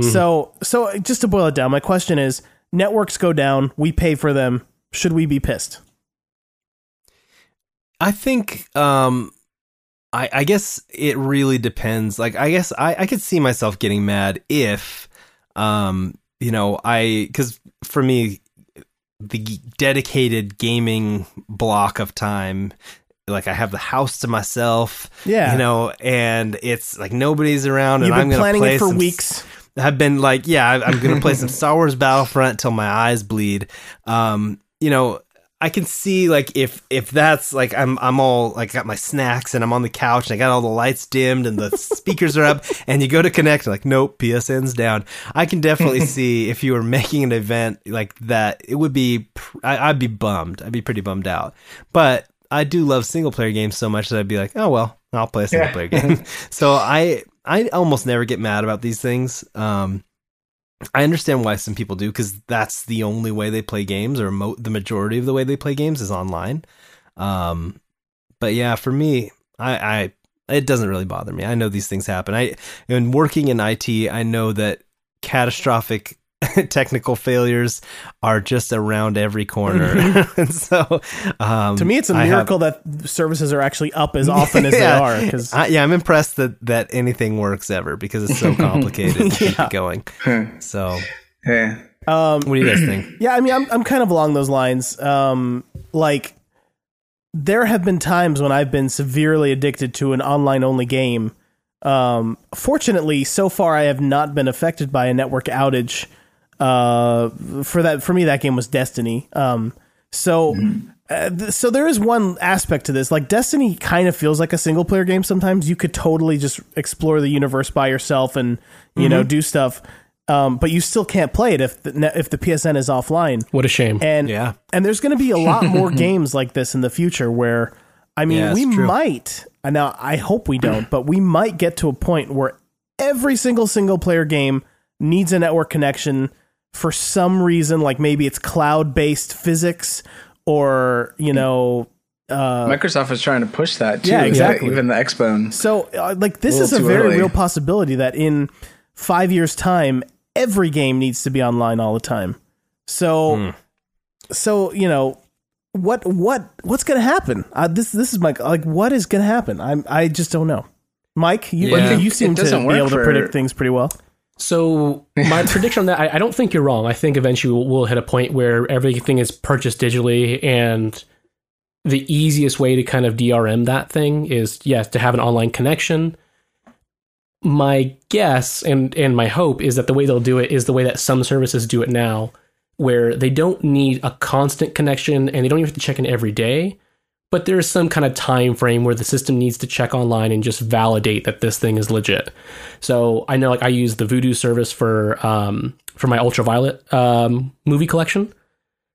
So, so just to boil it down, my question is: networks go down, we pay for them. Should we be pissed? I think um I I guess it really depends. Like I guess I I could see myself getting mad if um you know, I cuz for me the dedicated gaming block of time like I have the house to myself, Yeah. you know, and it's like nobody's around, You've and I'm gonna planning play it for some weeks. I've been like, yeah, I'm gonna play some Star Wars Battlefront till my eyes bleed. Um, you know, I can see like if if that's like I'm I'm all like got my snacks and I'm on the couch and I got all the lights dimmed and the speakers are up and you go to connect like nope PSN's down. I can definitely see if you were making an event like that, it would be pr- I, I'd be bummed. I'd be pretty bummed out. But I do love single player games so much that I'd be like, oh well, I'll play a single Yeah. player game. so I I almost never get mad about these things. Um, I understand why some people do because that's the only way they play games, or mo- the majority of the way they play games is online. Um, but yeah, for me, I, I it doesn't really bother me. I know these things happen. I in working in IT, I know that catastrophic technical failures are just around every corner. and so, um, To me, it's a I have- miracle that services are actually up as often as they are. Because I, yeah, I'm impressed that that anything works ever because it's so complicated to keep it going. So, Yeah. um, what do you guys think? yeah, I mean, I'm I'm kind of along those lines. Um, like, there have been times when I've been severely addicted to an online only game. Um, fortunately, so far I have not been affected by a network outage. Uh, for that, for me, that game was Destiny. Um, so. Uh, th- so there is one aspect to this like destiny kind of feels like a single player game sometimes you could totally just explore the universe by yourself and you know do stuff um, but you still can't play it if the, if the PSN is offline. What a shame. And Yeah. and there's going to be a lot more games like this in the future where I mean Yeah, we true. might now I hope we don't, but we might get to a point where every single single player game needs a network connection for some reason like maybe it's cloud based physics or you know uh, Microsoft was trying to push that too. Yeah, exactly. Even the Xbone. so, uh, like, this A is a very early. real possibility that in five years' time, every game needs to be online all the time. So, Hmm. so you know, what what what's going to happen? Uh, this this is my like, what is going to happen? I'm I just don't know. Mike, you Yeah. you It seem to be work able to predict things pretty well. So my prediction on that, I, I don't think you're wrong. I think eventually we'll, we'll hit a point where everything is purchased digitally, and the easiest way to kind of DRM that thing is yes to have an online connection. My guess and and my hope is that the way they'll do it is the way that some services do it now, where they don't need a constant connection and they don't even have to check in every day. But there's some kind of time frame where the system needs to check online and just validate that this thing is legit. So I know, like I use the Vudu service for um, for my Ultraviolet um, movie collection,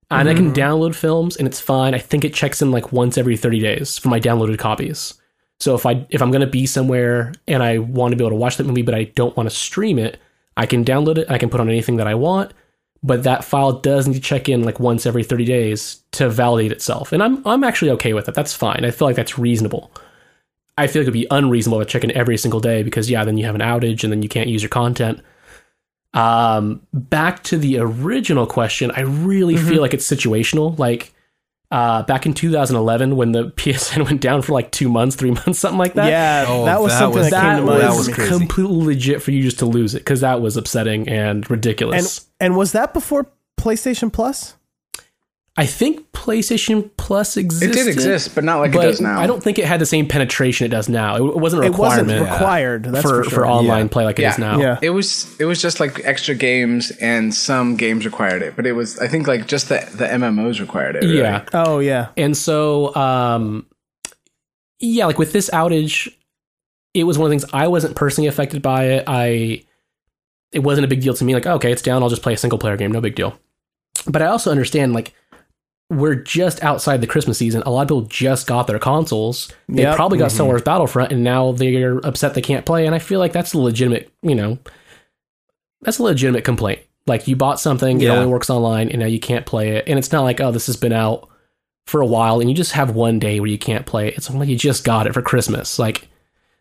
and I can download films, and it's fine. I think it checks in like once every thirty days for my downloaded copies. So if I if I'm gonna be somewhere and I want to be able to watch that movie, but I don't want to stream it, I can download it. I can put on anything that I want. But that file does need to check in like once every 30 days to validate itself. And I'm I'm actually okay with it. That's fine. I feel like that's reasonable. I feel like it'd be unreasonable to check in every single day because yeah, then you have an outage and then you can't use your content. Um, back to the original question, I really feel like it's situational. Like uh, back in 2011 when the PSN went down for like two months, three months, something like that. yeah, Oh, that was that something was- that, came that to was, mind. that was completely legit for you just to lose it because that was upsetting and ridiculous. and and was that before PlayStation Plus? I think PlayStation Plus exists. It did exist, but not like but it does now. I don't think it had the same penetration it does now. It, it wasn't a It wasn't requirement required. That's for, for, for, online Yeah. play like it is now. Yeah. It was it was just like extra games, and some games required it, but it was I think like just the the MMOs required it. really. Yeah. Oh yeah, And so, um, yeah, like with this outage, it was one of the things I wasn't personally affected by it. I, it wasn't a big deal to me. Like, okay, it's down. I'll just play a single player game. No big deal. But I also understand, like, we're just outside the Christmas season. A lot of people just got their consoles. They Yep. probably got Star mm-hmm. Wars Battlefront, and now they're upset they can't play. And I feel like that's a legitimate, you know, that's a legitimate complaint. Like you bought something, it only works online, and now you can't play it. And it's not like, oh, this has been out for a while, and you just have one day where you can't play it. It's like you just got it for Christmas. Like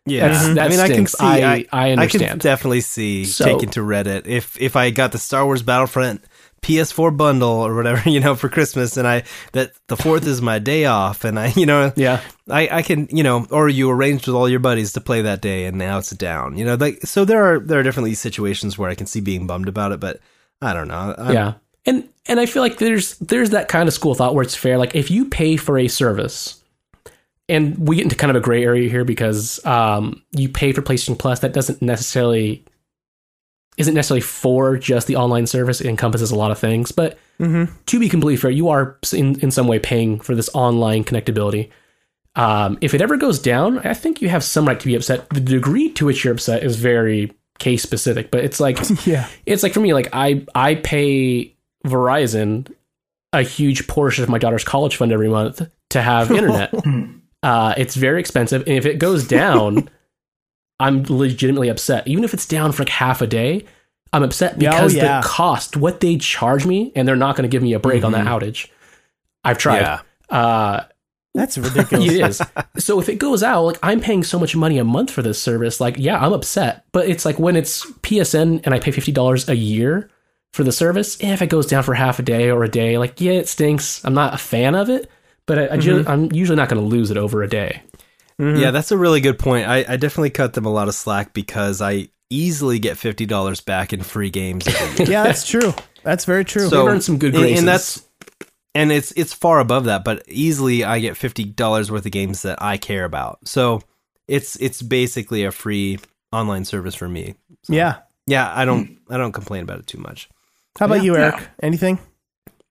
Yeah, mm-hmm. that I mean, I can see. I- I, I can definitely see So- taking to Reddit if if I got the Star Wars Battlefront PS4 bundle or whatever, you know, for Christmas, and I that the fourth is my day off, and I, you know, yeah, I I can, you know, or you arranged with all your buddies to play that day, and now it's down, you know, like so there are there are definitely situations where I can see being bummed about it, but I don't know. I'm- yeah. And and I feel like there's there's that kind of school thought where it's fair. Like if you pay for a service, and we get into kind of a gray area here because um, you pay for PlayStation Plus, that doesn't necessarily isn't necessarily for just the online service. It encompasses a lot of things, but Mm-hmm. to be completely fair, you are in, in some way paying for this online connectability. Um, if it ever goes down, I think you have some right to be upset. The degree to which you're upset is very case specific, but it's like Yeah. it's like for me, like I I pay Verizon a huge portion of my daughter's college fund every month to have internet. uh, it's very expensive, and if it goes down, I'm legitimately upset. Even if it's down for like half a day, I'm upset oh, because yeah. the cost, what they charge me, and they're not going to give me a break on that outage. I've tried. Yeah. Uh, That's ridiculous. it is. So if it goes out, like I'm paying so much money a month for this service, like yeah, I'm upset. But it's like when it's PSN and I pay fifty dollars a year for the service, eh, if it goes down for half a day or a day, like yeah, it stinks. I'm not a fan of it, but I, ju- I'm usually not going to lose it over a day. Yeah, that's a really good point. I, I definitely cut them a lot of slack because I easily get fifty dollars back in free games. yeah, that's true. That's very true. So- They've earned some good and- graces. and that's and it's it's far above that, but easily I get fifty dollars worth of games that I care about. So it's it's basically a free online service for me. yeah. Yeah, I don't I don't complain about it too much. How about Yeah. you, Eric? Yeah. Anything?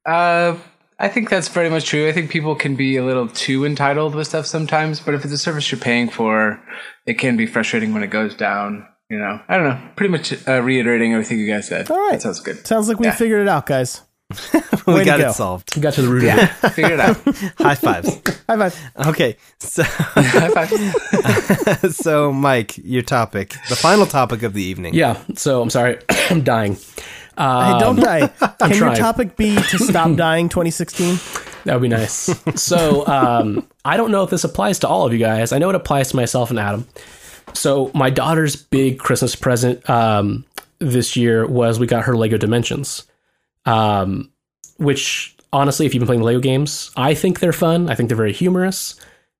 Uh, I think that's very much true. I think people can be a little too entitled with stuff sometimes, but if it's a service you're paying for, it can be frustrating when it goes down. you know, I don't know. Pretty much uh, reiterating everything you guys said. All right. that sounds good. Sounds like we Yeah. figured it out, guys. we got go. it solved. We got to the root of it. Figure it out. High fives. High fives. Okay, so High fives. so Mike, your topic, the final topic of the evening. Yeah. So I'm sorry, I'm dying. Uh, Hey, don't die. Can your topic be to stop dying 2016? That would be nice. so um, I don't know if this applies to all of you guys. I know it applies to myself and Adam. So my daughter's big Christmas present um, this year was we got her Lego Dimensions, um, which honestly, if you've been playing Lego games, I think they're fun. I think they're very humorous.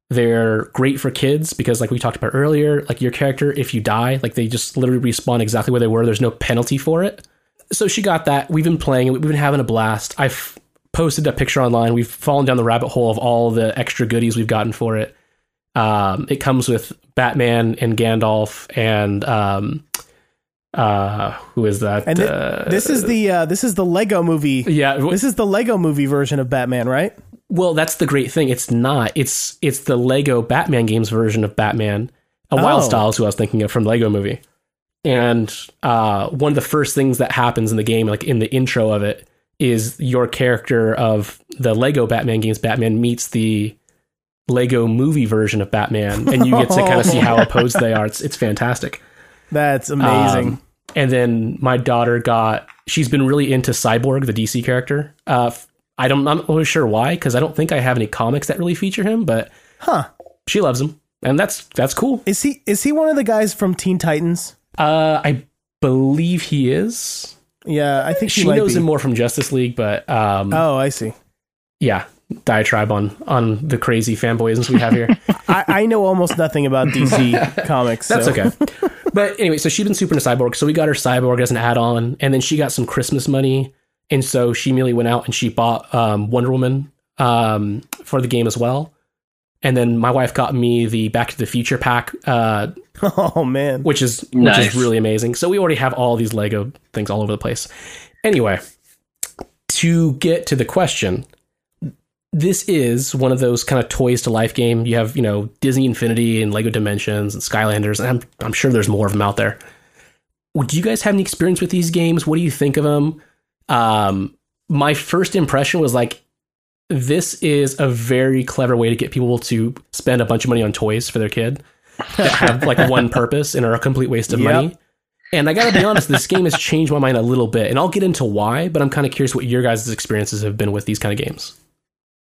They're great for kids because, like we talked about earlier, like your character, if you die, like they just literally respawn exactly where they were. There's no penalty for it. So she got that. We've been playing it. We've been having a blast. I've posted a picture online. We've fallen down the rabbit hole of all the extra goodies we've gotten for it. Um, it comes with Batman and Gandalf and um, uh, who is that? And thi- uh, this is the uh, this is the Lego movie. yeah. w- This is the Lego movie version of Batman, right? Well, that's the great thing. It's not. It's it's the Lego Batman games version of Batman. A Wild Oh. Style is who I was thinking of from Lego movie. And uh, one of the first things that happens in the game, like in the intro of it, is your character of the Lego Batman games. Batman meets the Lego movie version of Batman, and you get to kind of see how opposed they are. It's it's fantastic. That's amazing. Um, and then my daughter got. She's been really into Cyborg, the DC character. Uh, I don't. I'm not really sure why, because I don't think I have any comics that really feature him. But huh? she loves him, and that's that's cool. Is he is he one of the guys from Teen Titans? Uh, I believe he is. Yeah, I think he She knows be. him more from Justice League, but um, Oh, I see. yeah, diatribe on on the crazy fanboyisms we have here. I, I know almost nothing about DC comics. That's so- okay. But anyway, so she's been super into Cyborg. So we got her Cyborg as an add on. And then she got some Christmas money. And so she immediately went out and she bought um, Wonder Woman um, for the game as well. And then my wife got me the Back to the Future pack, uh, Oh man. which is which is really amazing. So we already have all these Lego things all over the place. Anyway, to get to the question, this is one of those kind of toys to life game. You have, you know, Disney Infinity and Lego Dimensions and Skylanders, and I'm I'm sure there's more of them out there. Do you guys have any experience with these games? What do you think of them? Um, my first impression was like, this is a very clever way to get people to spend a bunch of money on toys for their kid that have like one purpose and are a complete waste of Yep. money. And I gotta be honest, this game has changed my mind a little bit, and I'll get into why. But I'm kind of curious what your guys' experiences have been with these kind of games.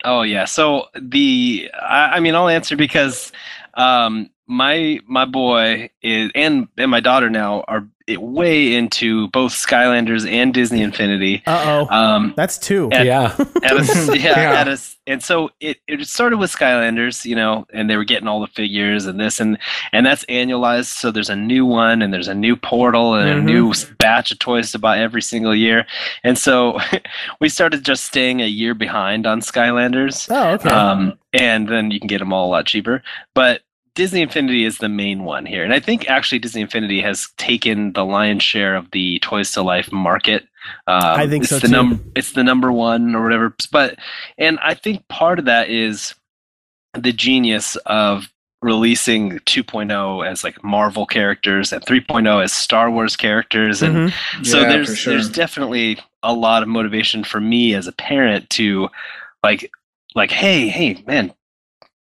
Oh yeah. So the I, I mean I'll answer because um my my boy is and and my daughter now are way into both Skylanders and Disney Infinity. Uh oh. Um That's two. At- yeah, at a, yeah, Yeah. At a, and so it, it started with Skylanders, you know, and they were getting all the figures and this and and that's annualized. So there's a new one and there's a new portal and Mhm. a new batch of toys to buy every single year. And so we started just staying a year behind on Skylanders. Oh, okay. Um, and then you can get them all a lot cheaper. But Disney Infinity is the main one here. And I think actually Disney Infinity has taken the lion's share of the Toys to Life market. Um, I think it's so, the too. Num- it's the number one or whatever. But, and I think part of that is the genius of releasing 2.0 as like Marvel characters and 3.0 as Star Wars characters and Mhm. so Yeah, there's sure. there's definitely a lot of motivation for me as a parent to like like hey hey man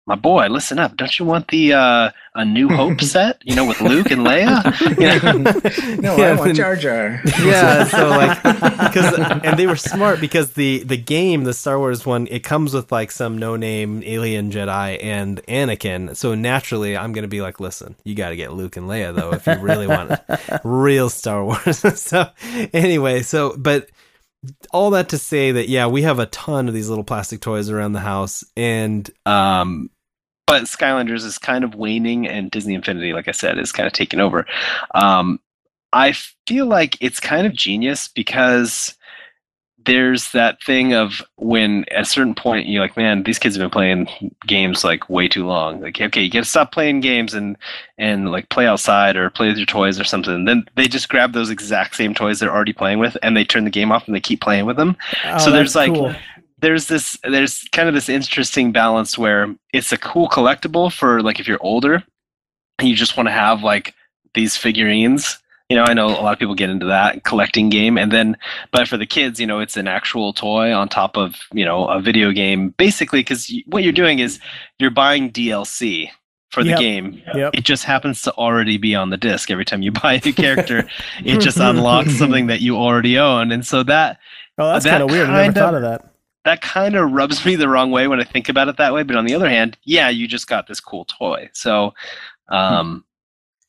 my boy listen up don't you want the uh a new hope set you know with luke and leia You know? No, Yeah, I want then- Jar Jar. yeah so like because and they were smart because the the game the star wars one it comes with like some no name alien jedi and anakin so naturally i'm gonna be like listen you gotta get luke and leia though if you really want real star wars so anyway so but all that to say that yeah we have a ton of these little plastic toys around the house and um but skylanders is kind of waning and disney infinity like i said is kind of taking over. Um i feel like it's kind of genius because there's that thing of when at a certain point you're like man these kids have been playing games like way too long. Like okay you gotta stop playing games and and like play outside or play with your toys or something. Then they just grab those exact same toys they're already playing with and they turn the game off and they keep playing with them. Oh, so there's like cool. There's this there's kind of this interesting balance where it's a cool collectible for like if you're older and you just want to have like these figurines. You know, I know a lot of people get into that collecting game, and then, but for the kids, you know, it's an actual toy on top of you know a video game, basically, because what you're doing is you're buying DLC for the Yep. game. Yep. It just happens to already be on the disc. Every time you buy a new character, it just unlocks something that you already own, and so that Oh, that's That kind of weird. I never thought of that. That kind of rubs me the wrong way when I think about it that way. But on the other hand, yeah, you just got this cool toy. So, um,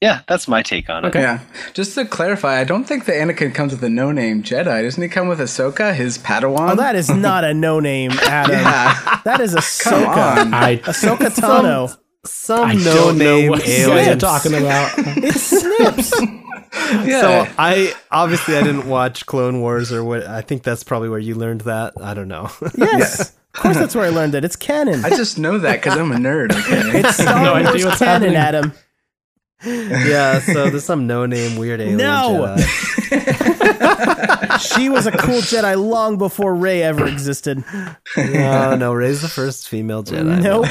yeah, that's my take on it. Okay. Yeah. Just to clarify, I don't think the Anakin comes with a no-name Jedi. Doesn't he come with Ahsoka, his Padawan? Oh, that is not a no name, Adam. yeah. That is Come Ahsoka. on. I Ahsoka Tano. Some I no don't know name what you guys alien. are talking about. It's Snips. yeah. So I obviously I didn't watch Clone Wars or what. I think that's probably where you learned that. I don't know. Yes. Of course, that's where I learned it. It's canon. I just know that because I'm a nerd. Okay. It's Star No Wars canon, happening. Adam. yeah. So there's some no name weird alien. No. Jedi. She was a cool Jedi long before Rey ever existed. No, no. Rey's the first female Jedi. Nope.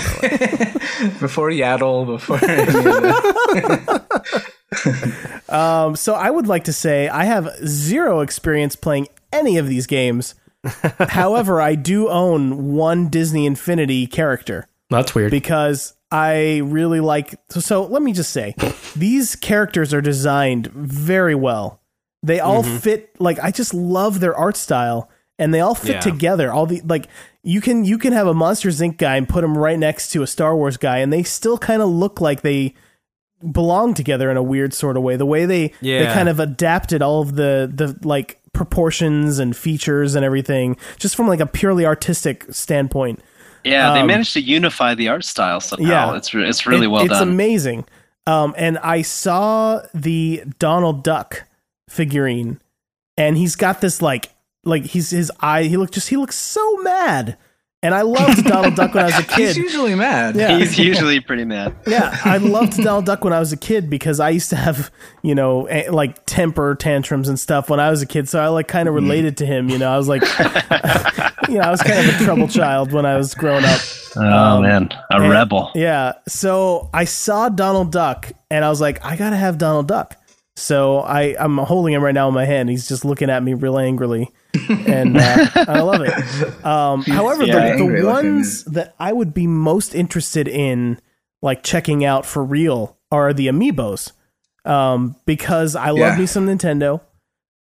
before Yaddle, before any of that. Um, so I would like to say I have zero experience playing any of these games. However, I do own one Disney Infinity character. That's weird. because I really like. So, so let me just say, these characters are designed very well. They all Mm-hmm. fit. Like I just love their art style, and they all fit Yeah. together. All the like you can you can have a Monsters Inc. guy and put him right next to a Star Wars guy, and they still kind of look like they belong together in a weird sort of way. The way they they kind of adapted all of the the like proportions and features and everything, just from like a purely artistic standpoint. Yeah, they Um, managed to unify the art style somehow. Yeah. it's re- it's really It- well it's done. amazing. Um, and I saw the Donald Duck figurine, and he's got this like like he's his eye. He looked just he looks so mad, and I loved Donald Duck when I was a kid. He's usually mad. Yeah. He's usually pretty mad. Yeah, I loved Donald Duck when I was a kid because I used to have, you know, like temper tantrums and stuff when I was a kid. So I like kind of Mm-hmm. related to him. You know, I was like, you know, I was kind of a trouble child when I was growing up. Oh man, a And- rebel. Yeah. So I saw Donald Duck and I was like, I gotta have Donald Duck. So I, I'm holding him right now in my hand. He's just looking at me real angrily. And uh, I love it. Um, however, yeah, the, the looking, ones that I would be most interested in, like checking out for real, are the amiibos. Um, because I love Yeah. me some Nintendo.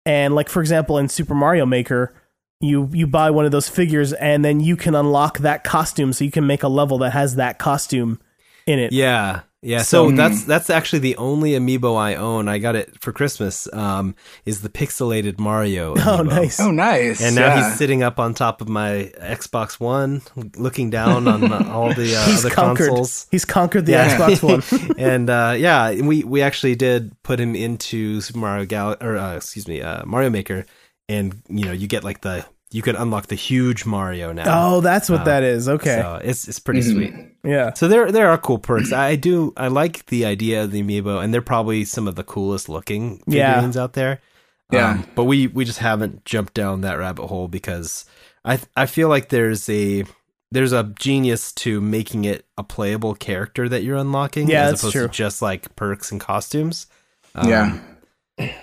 And like for example, in Super Mario Maker, you you buy one of those figures and then you can unlock that costume so you can make a level that has that costume in it. Yeah. Yeah, so that's that's actually the only amiibo I own. I got it for Christmas. Um, is the pixelated Mario? Oh, nice. Oh, nice. And now yeah. he's sitting up on top of my Xbox One, looking down on uh, all the uh, He's other conquered. consoles. He's conquered the Yeah. Xbox One. and uh, yeah, we we actually did put him into Super Mario Gal or uh, excuse me, uh, Mario Maker, and you know you get like the you can unlock the huge Mario now. Oh, that's what that is. Okay. So it's it's pretty sweet. yeah. So there there are cool perks. I do I like the idea of the amiibo, and they're probably some of the coolest looking Yeah. figurines out there. Yeah. Um, but we we just haven't jumped down that rabbit hole because I I feel like there's a there's a genius to making it a playable character that you're unlocking, Yeah, as that's opposed true. to just like perks and costumes. Um, yeah.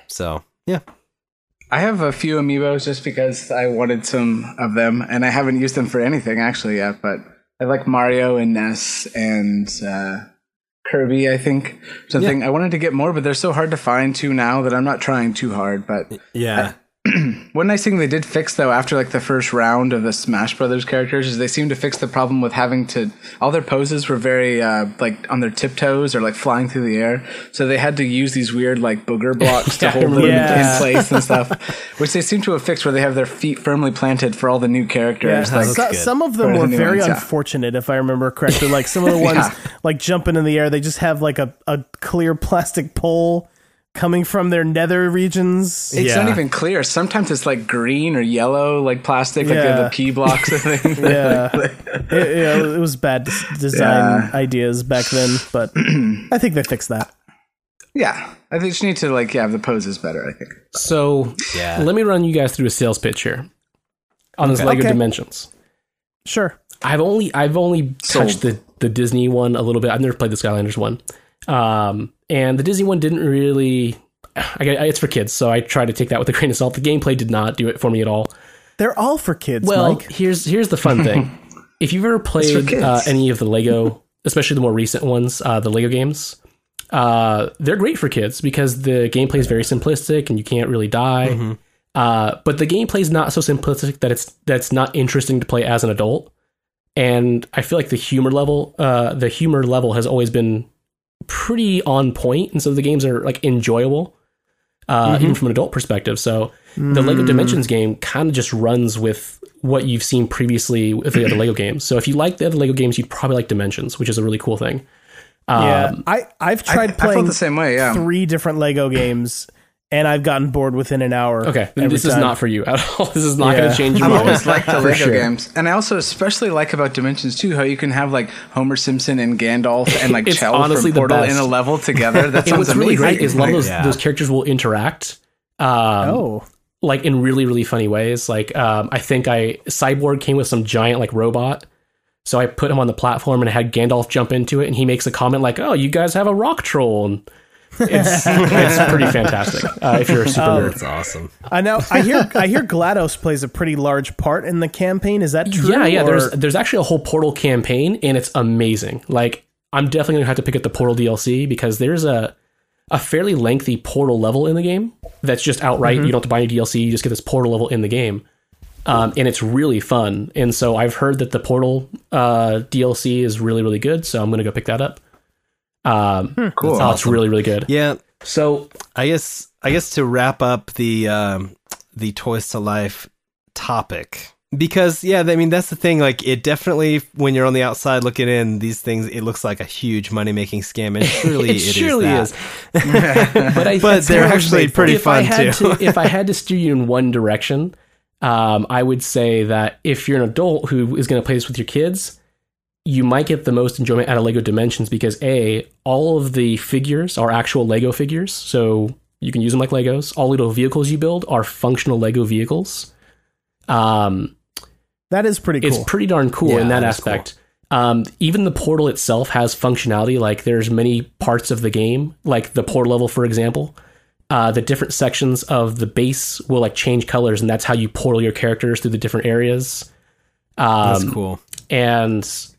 So yeah, I have a few amiibos just because I wanted some of them, and I haven't used them for anything actually yet. But I like Mario and Ness and uh, Kirby. I think something I wanted to get more, but they're so hard to find too now that I'm not trying too hard. But yeah. one nice thing they did fix though after like the first round of the Smash Brothers characters is they seemed to fix the problem with having to all their poses were very uh, like on their tiptoes or like flying through the air, so they had to use these weird like booger blocks to hold them Yeah. in place and stuff, which they seem to have fixed where they have their feet firmly planted for all the new Yeah, characters. like, so- some of them For the were very ones, yeah. unfortunate, if I remember correctly. Like some of the ones, Yeah. like jumping in the air, they just have like a, a clear plastic pole coming from their nether regions. it's Yeah. not even clear. Sometimes it's like green or yellow, like plastic, like Yeah. the P blocks. I think. Yeah, it, yeah, it was bad design Yeah. ideas back then, but I think they fixed that. yeah. I think you need to like yeah, have the poses better. I think. So Yeah. let me run you guys through a sales pitch here on this Lego Okay. Dimensions. Sure. I've only I've only Sold. touched the the Disney one a little bit. I've never played the Skylanders one. Um, and the Disney one didn't really. I, get- it's for kids, so I try to take that with a grain of salt. The gameplay did not do it for me at all. They're all for kids, Well, Mike. here's here's the fun thing. if you've ever played uh, any of the Lego, especially the more recent ones, uh, the Lego games, uh, they're great for kids because the gameplay is very simplistic and you can't really die. Uh, but the gameplay is not so simplistic that it's that's not interesting to play as an adult. And I feel like the humor level, uh, the humor level has always been pretty on point, and so the games are like enjoyable, uh, even from an adult perspective. So the Lego Dimensions game kind of just runs with what you've seen previously with the other Lego games. So if you like the other Lego games, you'd probably like Dimensions, which is a really cool thing. yeah, Um, I I've tried I playing felt the same way. Yeah. three different Lego games, and I've gotten bored within an hour. okay, then every this is not for you at all. This is not going to change your I've always liked the Lego sure. games, and I also especially like about Dimensions too how you can have like Homer Simpson and Gandalf and like It's Chell honestly from the Portal best. in a level together. That And sounds what's really great is a lot of those, Yeah. those characters will interact. Um, Oh, like in really really funny ways like um, i think i cyborg came with some giant like robot so i put him on the platform and i had gandalf jump into it and he makes a comment like oh you guys have a rock troll and it's, it's pretty fantastic uh, if you're a super nerd It's awesome. I know. I hear. I hear Glados plays a pretty large part in the campaign. Is that true? yeah yeah or- there's there's actually a whole portal campaign and it's amazing like i'm definitely gonna have to pick up the portal dlc because there's a a fairly lengthy portal level in the game that's just outright you don't have to buy any dlc you just get this portal level in the game um, and it's really fun and so i've heard that the portal uh, dlc is really really good so i'm gonna go pick that up um, cool. oh, it's really really good Yeah, so I guess I guess to wrap up the um, the Toys to Life topic because yeah, I mean that's the thing. Like it definitely when you're on the outside looking in, these things it looks like a huge money making scam, and surely it it is surely that. is. but I, But they're actually pretty if I fun had too. To, if I had to steer you in one direction, um, I would say that if you're an adult who is going to play this with your kids, you might get the most enjoyment out of Lego Dimensions because a all of the figures are actual Lego figures, so you can use them like Legos. All little vehicles you build are functional Lego vehicles. Um, that is pretty it's pretty darn cool Yeah, in that that is aspect. Um, even the portal itself has functionality. Like there's many parts of the game, like the portal level, for example. Uh, the different sections of the base will like change colors, and that's how you portal your characters through the different areas. Um, That's cool. and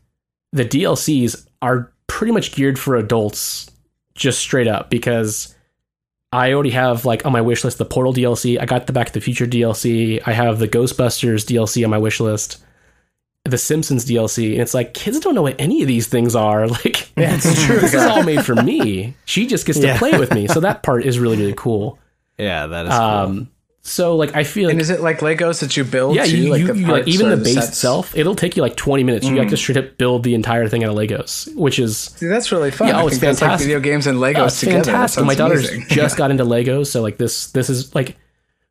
the DLCs are pretty much geared for adults, just straight up because I already have like on my wish list the Portal DLC. I got the Back to the Future DLC. I have the Ghostbusters DLC on my wish list. The Simpsons DLC, and it's like kids don't know what any of these things are. Like, it's true. this is all made for me. She just gets to play with me, so that part is really really cool. Yeah, that is um, cool. So like I feel like And is it like Legos that you build? yeah, too? you, like you, like even the base sets? itself, it'll take you like 20 minutes. You like to straight up build the entire thing out of Legos, which is See, that's really fun. Yeah, I oh, it's that's like fantastic. video games and Legos oh, it's together. Fantastic. My daughter's amazing. just got into Legos, so like this this is like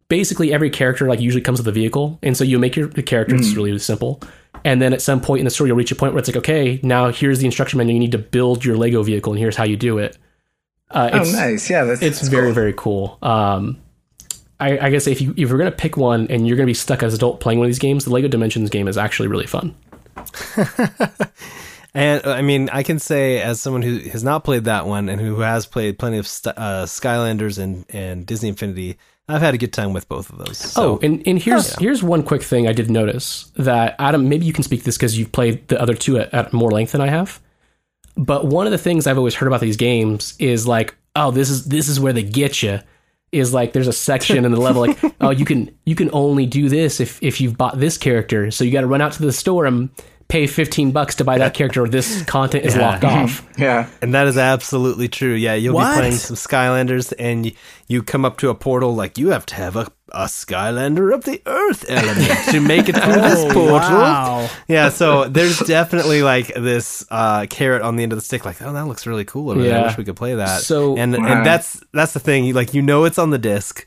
basically every character like usually comes with a vehicle, and so you make your the character. Mm. It's really, really simple. And then at some point in the story, you'll reach a point where it's like, okay, now here's the instruction manual. You need to build your Lego vehicle, and here's how you do it. Uh, Oh, it's, nice. Yeah, that's it's that's very cool. very cool. Um, I, I guess if you if you're gonna pick one and you're gonna be stuck as an adult playing one of these games, the Lego Dimensions game is actually really fun. And uh, I mean, I can say as someone who has not played that one and who has played plenty of uh, Skylanders and, and Disney Infinity, I've had a good time with both of those. So, oh, and, and here's here's one quick thing I did notice that Adam, maybe you can speak this because you've played the other two at, at more length than I have. But one of the things I've always heard about these games is like, oh, this is this is where they get you. Is like there's a section in the level like, oh, you can you can only do this if if you've bought this character, so you got to run out to the store and pay 15 bucks to buy that character or this content is Yeah. locked off. Yeah. and that is absolutely true. Yeah, you'll What? be playing some Skylanders and you, you come up to a portal like you have to have a, a Skylander of the Earth element to make it through this Oh, portal. wow. Yeah, so there's definitely like this uh, carrot on the end of the stick, like, oh, that looks really cool. over there. I wish we could play that. So- and Wow. and that's that's the thing. Like you know it's on the disc,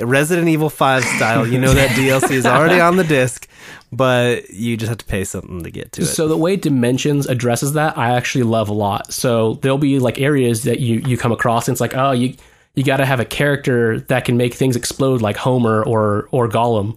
Resident Evil Five style. You know that DLC is already on the disc, but you just have to pay something to get to it. So the way Dimensions addresses that, I actually love a lot. So there'll be like areas that you you come across, and it's like, oh, you you got to have a character that can make things explode, like Homer or or Gollum,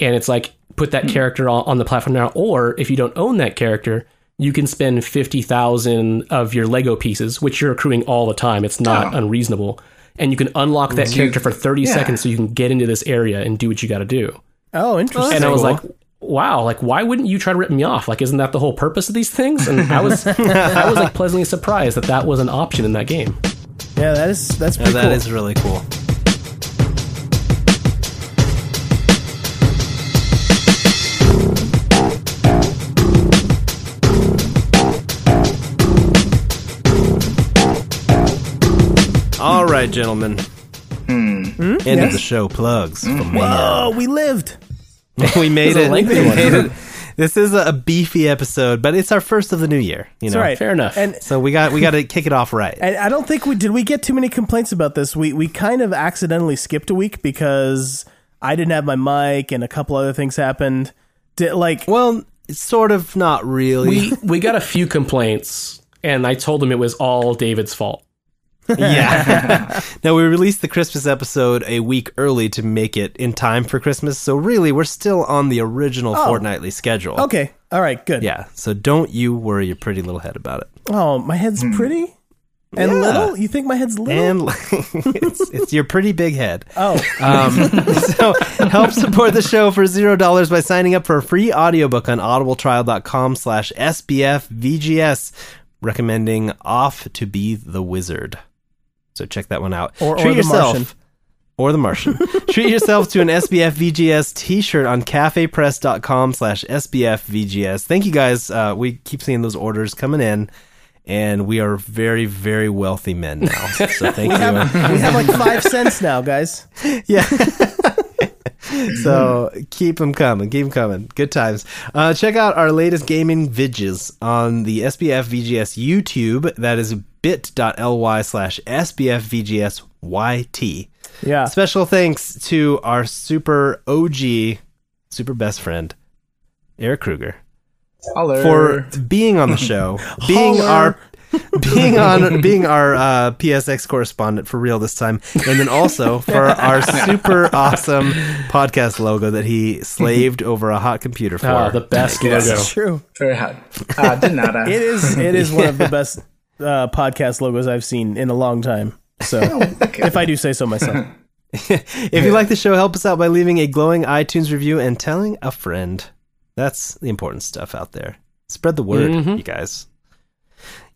and it's like put that hmm. character on, on the platform now. Or if you don't own that character, you can spend 50,000 of your Lego pieces, which you're accruing all the time. It's not Oh. unreasonable. And you can unlock that you- character for 30 yeah. seconds so you can get into this area and do what you got to do. Oh, interesting. and I was like, wow, like why wouldn't you try to rip me off? Like, isn't that the whole purpose of these things? And I was, I was like pleasantly surprised that that was an option in that game. yeah, that is that's Yeah, pretty that cool. is really cool. All right, gentlemen. Hmm? End of the show. Plugs. Hmm? from me. Oh, we lived. we made a it. lengthy We one. made it. This is a beefy episode, but it's our first of the new year. You know, right. Fair enough. And So we got we got to kick it off right. And I don't think we did. We get too many complaints about this. We we kind of accidentally skipped a week because I didn't have my mic and a couple other things happened. Did, like Well, it's sort of not really. we we got a few complaints, and I told him it was all David's fault. Yeah. now we released the Christmas episode a week early to make it in time for Christmas. So really, we're still on the original fortnightly schedule. okay, all right, good. Yeah. So don't you worry your pretty little head about it. Oh, my head's pretty and Yeah. little. You think my head's little? And it's it's your pretty big head. oh, Um, so help support the show for zero dollars by signing up for a free audiobook on audibletrial.com slash sbfvgs recommending off to be the wizard so check that one out Or- or treat The yourself Martian. or the Martian. Treat yourself to an SBF VGS t-shirt on cafepress.com slash SBF VGS. Thank you guys. Uh, we keep seeing those orders coming in and we are very, very wealthy men now. So thank you. we have like five cents now, guys. Yeah. so keep them coming, keep them coming. Good times. Uh, check out our latest gaming vidges on the SBF VGS YouTube. That is bit.ly slash SBF VGS YT. Yeah, Special thanks to our super OG, super best friend, Eric Kruger, Holler. for being on the show, being Holler. our being on being our uh, PSX correspondent for real this time, and then also for our super awesome podcast logo that he slaved over a hot computer for. Ah, the best logo. it's true. Very hot. Uh, de nada. It is. It is one of the best uh, podcast logos I've seen in a long time. So, if I do say so myself. if you like the show, help us out by leaving a glowing iTunes review and telling a friend. That's the important stuff out there. Spread the word, you guys.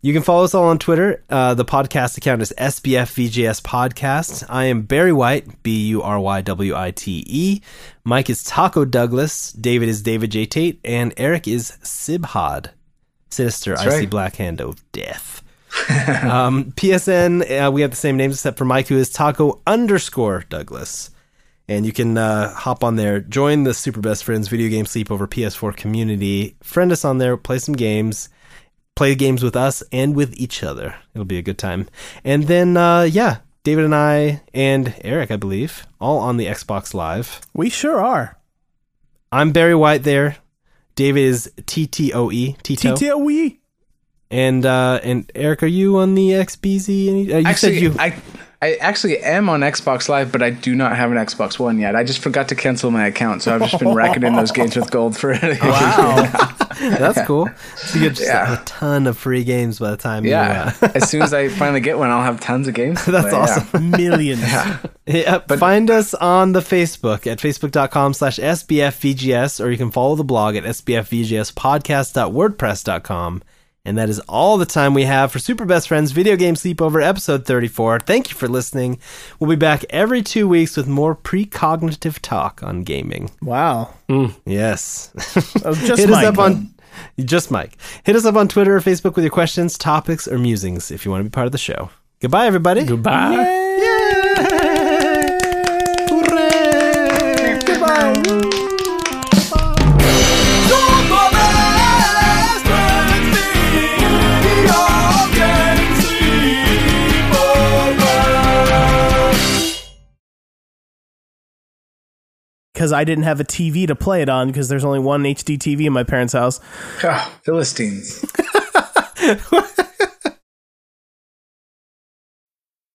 You can follow us all on Twitter. Uh, the podcast account is SBFVGS Podcast. I am Barry White, B U R Y W I T E. Mike is Taco Douglas. David is David J. Tate. And Eric is Sibhad. Sinister, icy right. black hand of death. um, PSN, uh, we have the same names except for Mike, who is Taco underscore Douglas. And you can uh, hop on there, join the Super Best Friends Video Game Sleepover PS4 community, friend us on there, play some games, play games with us and with each other. It'll be a good time. And then, uh, yeah, David and I and Eric, I believe, all on the Xbox Live. We sure are. I'm Barry White there. David is TTOE, Tito. TTOE. And uh, and Eric, are you on the XBZ? Any- Uh, you actually, said you. I I actually am on Xbox Live, but I do not have an Xbox One yet. I just forgot to cancel my account, so I've just been racking in those games with gold for it. Wow. that's cool. So you get just Yeah. a ton of free games by the time. Yeah. You, uh, as soon as I finally get one, I'll have tons of games. That's But, yeah. awesome. Millions. Yeah, but find us on the Facebook at facebook.com slash sbfvgs, or you can follow the blog at sbfvgspodcast.wordpress.com. And that is all the time we have for Super Best Friends Video Game Sleepover episode 34. Thank you for listening. We'll be back every two weeks with more precognitive talk on gaming. Wow. Mm. Yes. Oh, just Hit Mike, us up on just Mike. Hit us up on Twitter or Facebook with your questions, topics, or musings if you want to be part of the show. Goodbye, everybody. Goodbye. Because I didn't have a TV to play it on because there's only one HD TV in my parents' house. Ah, Philistines.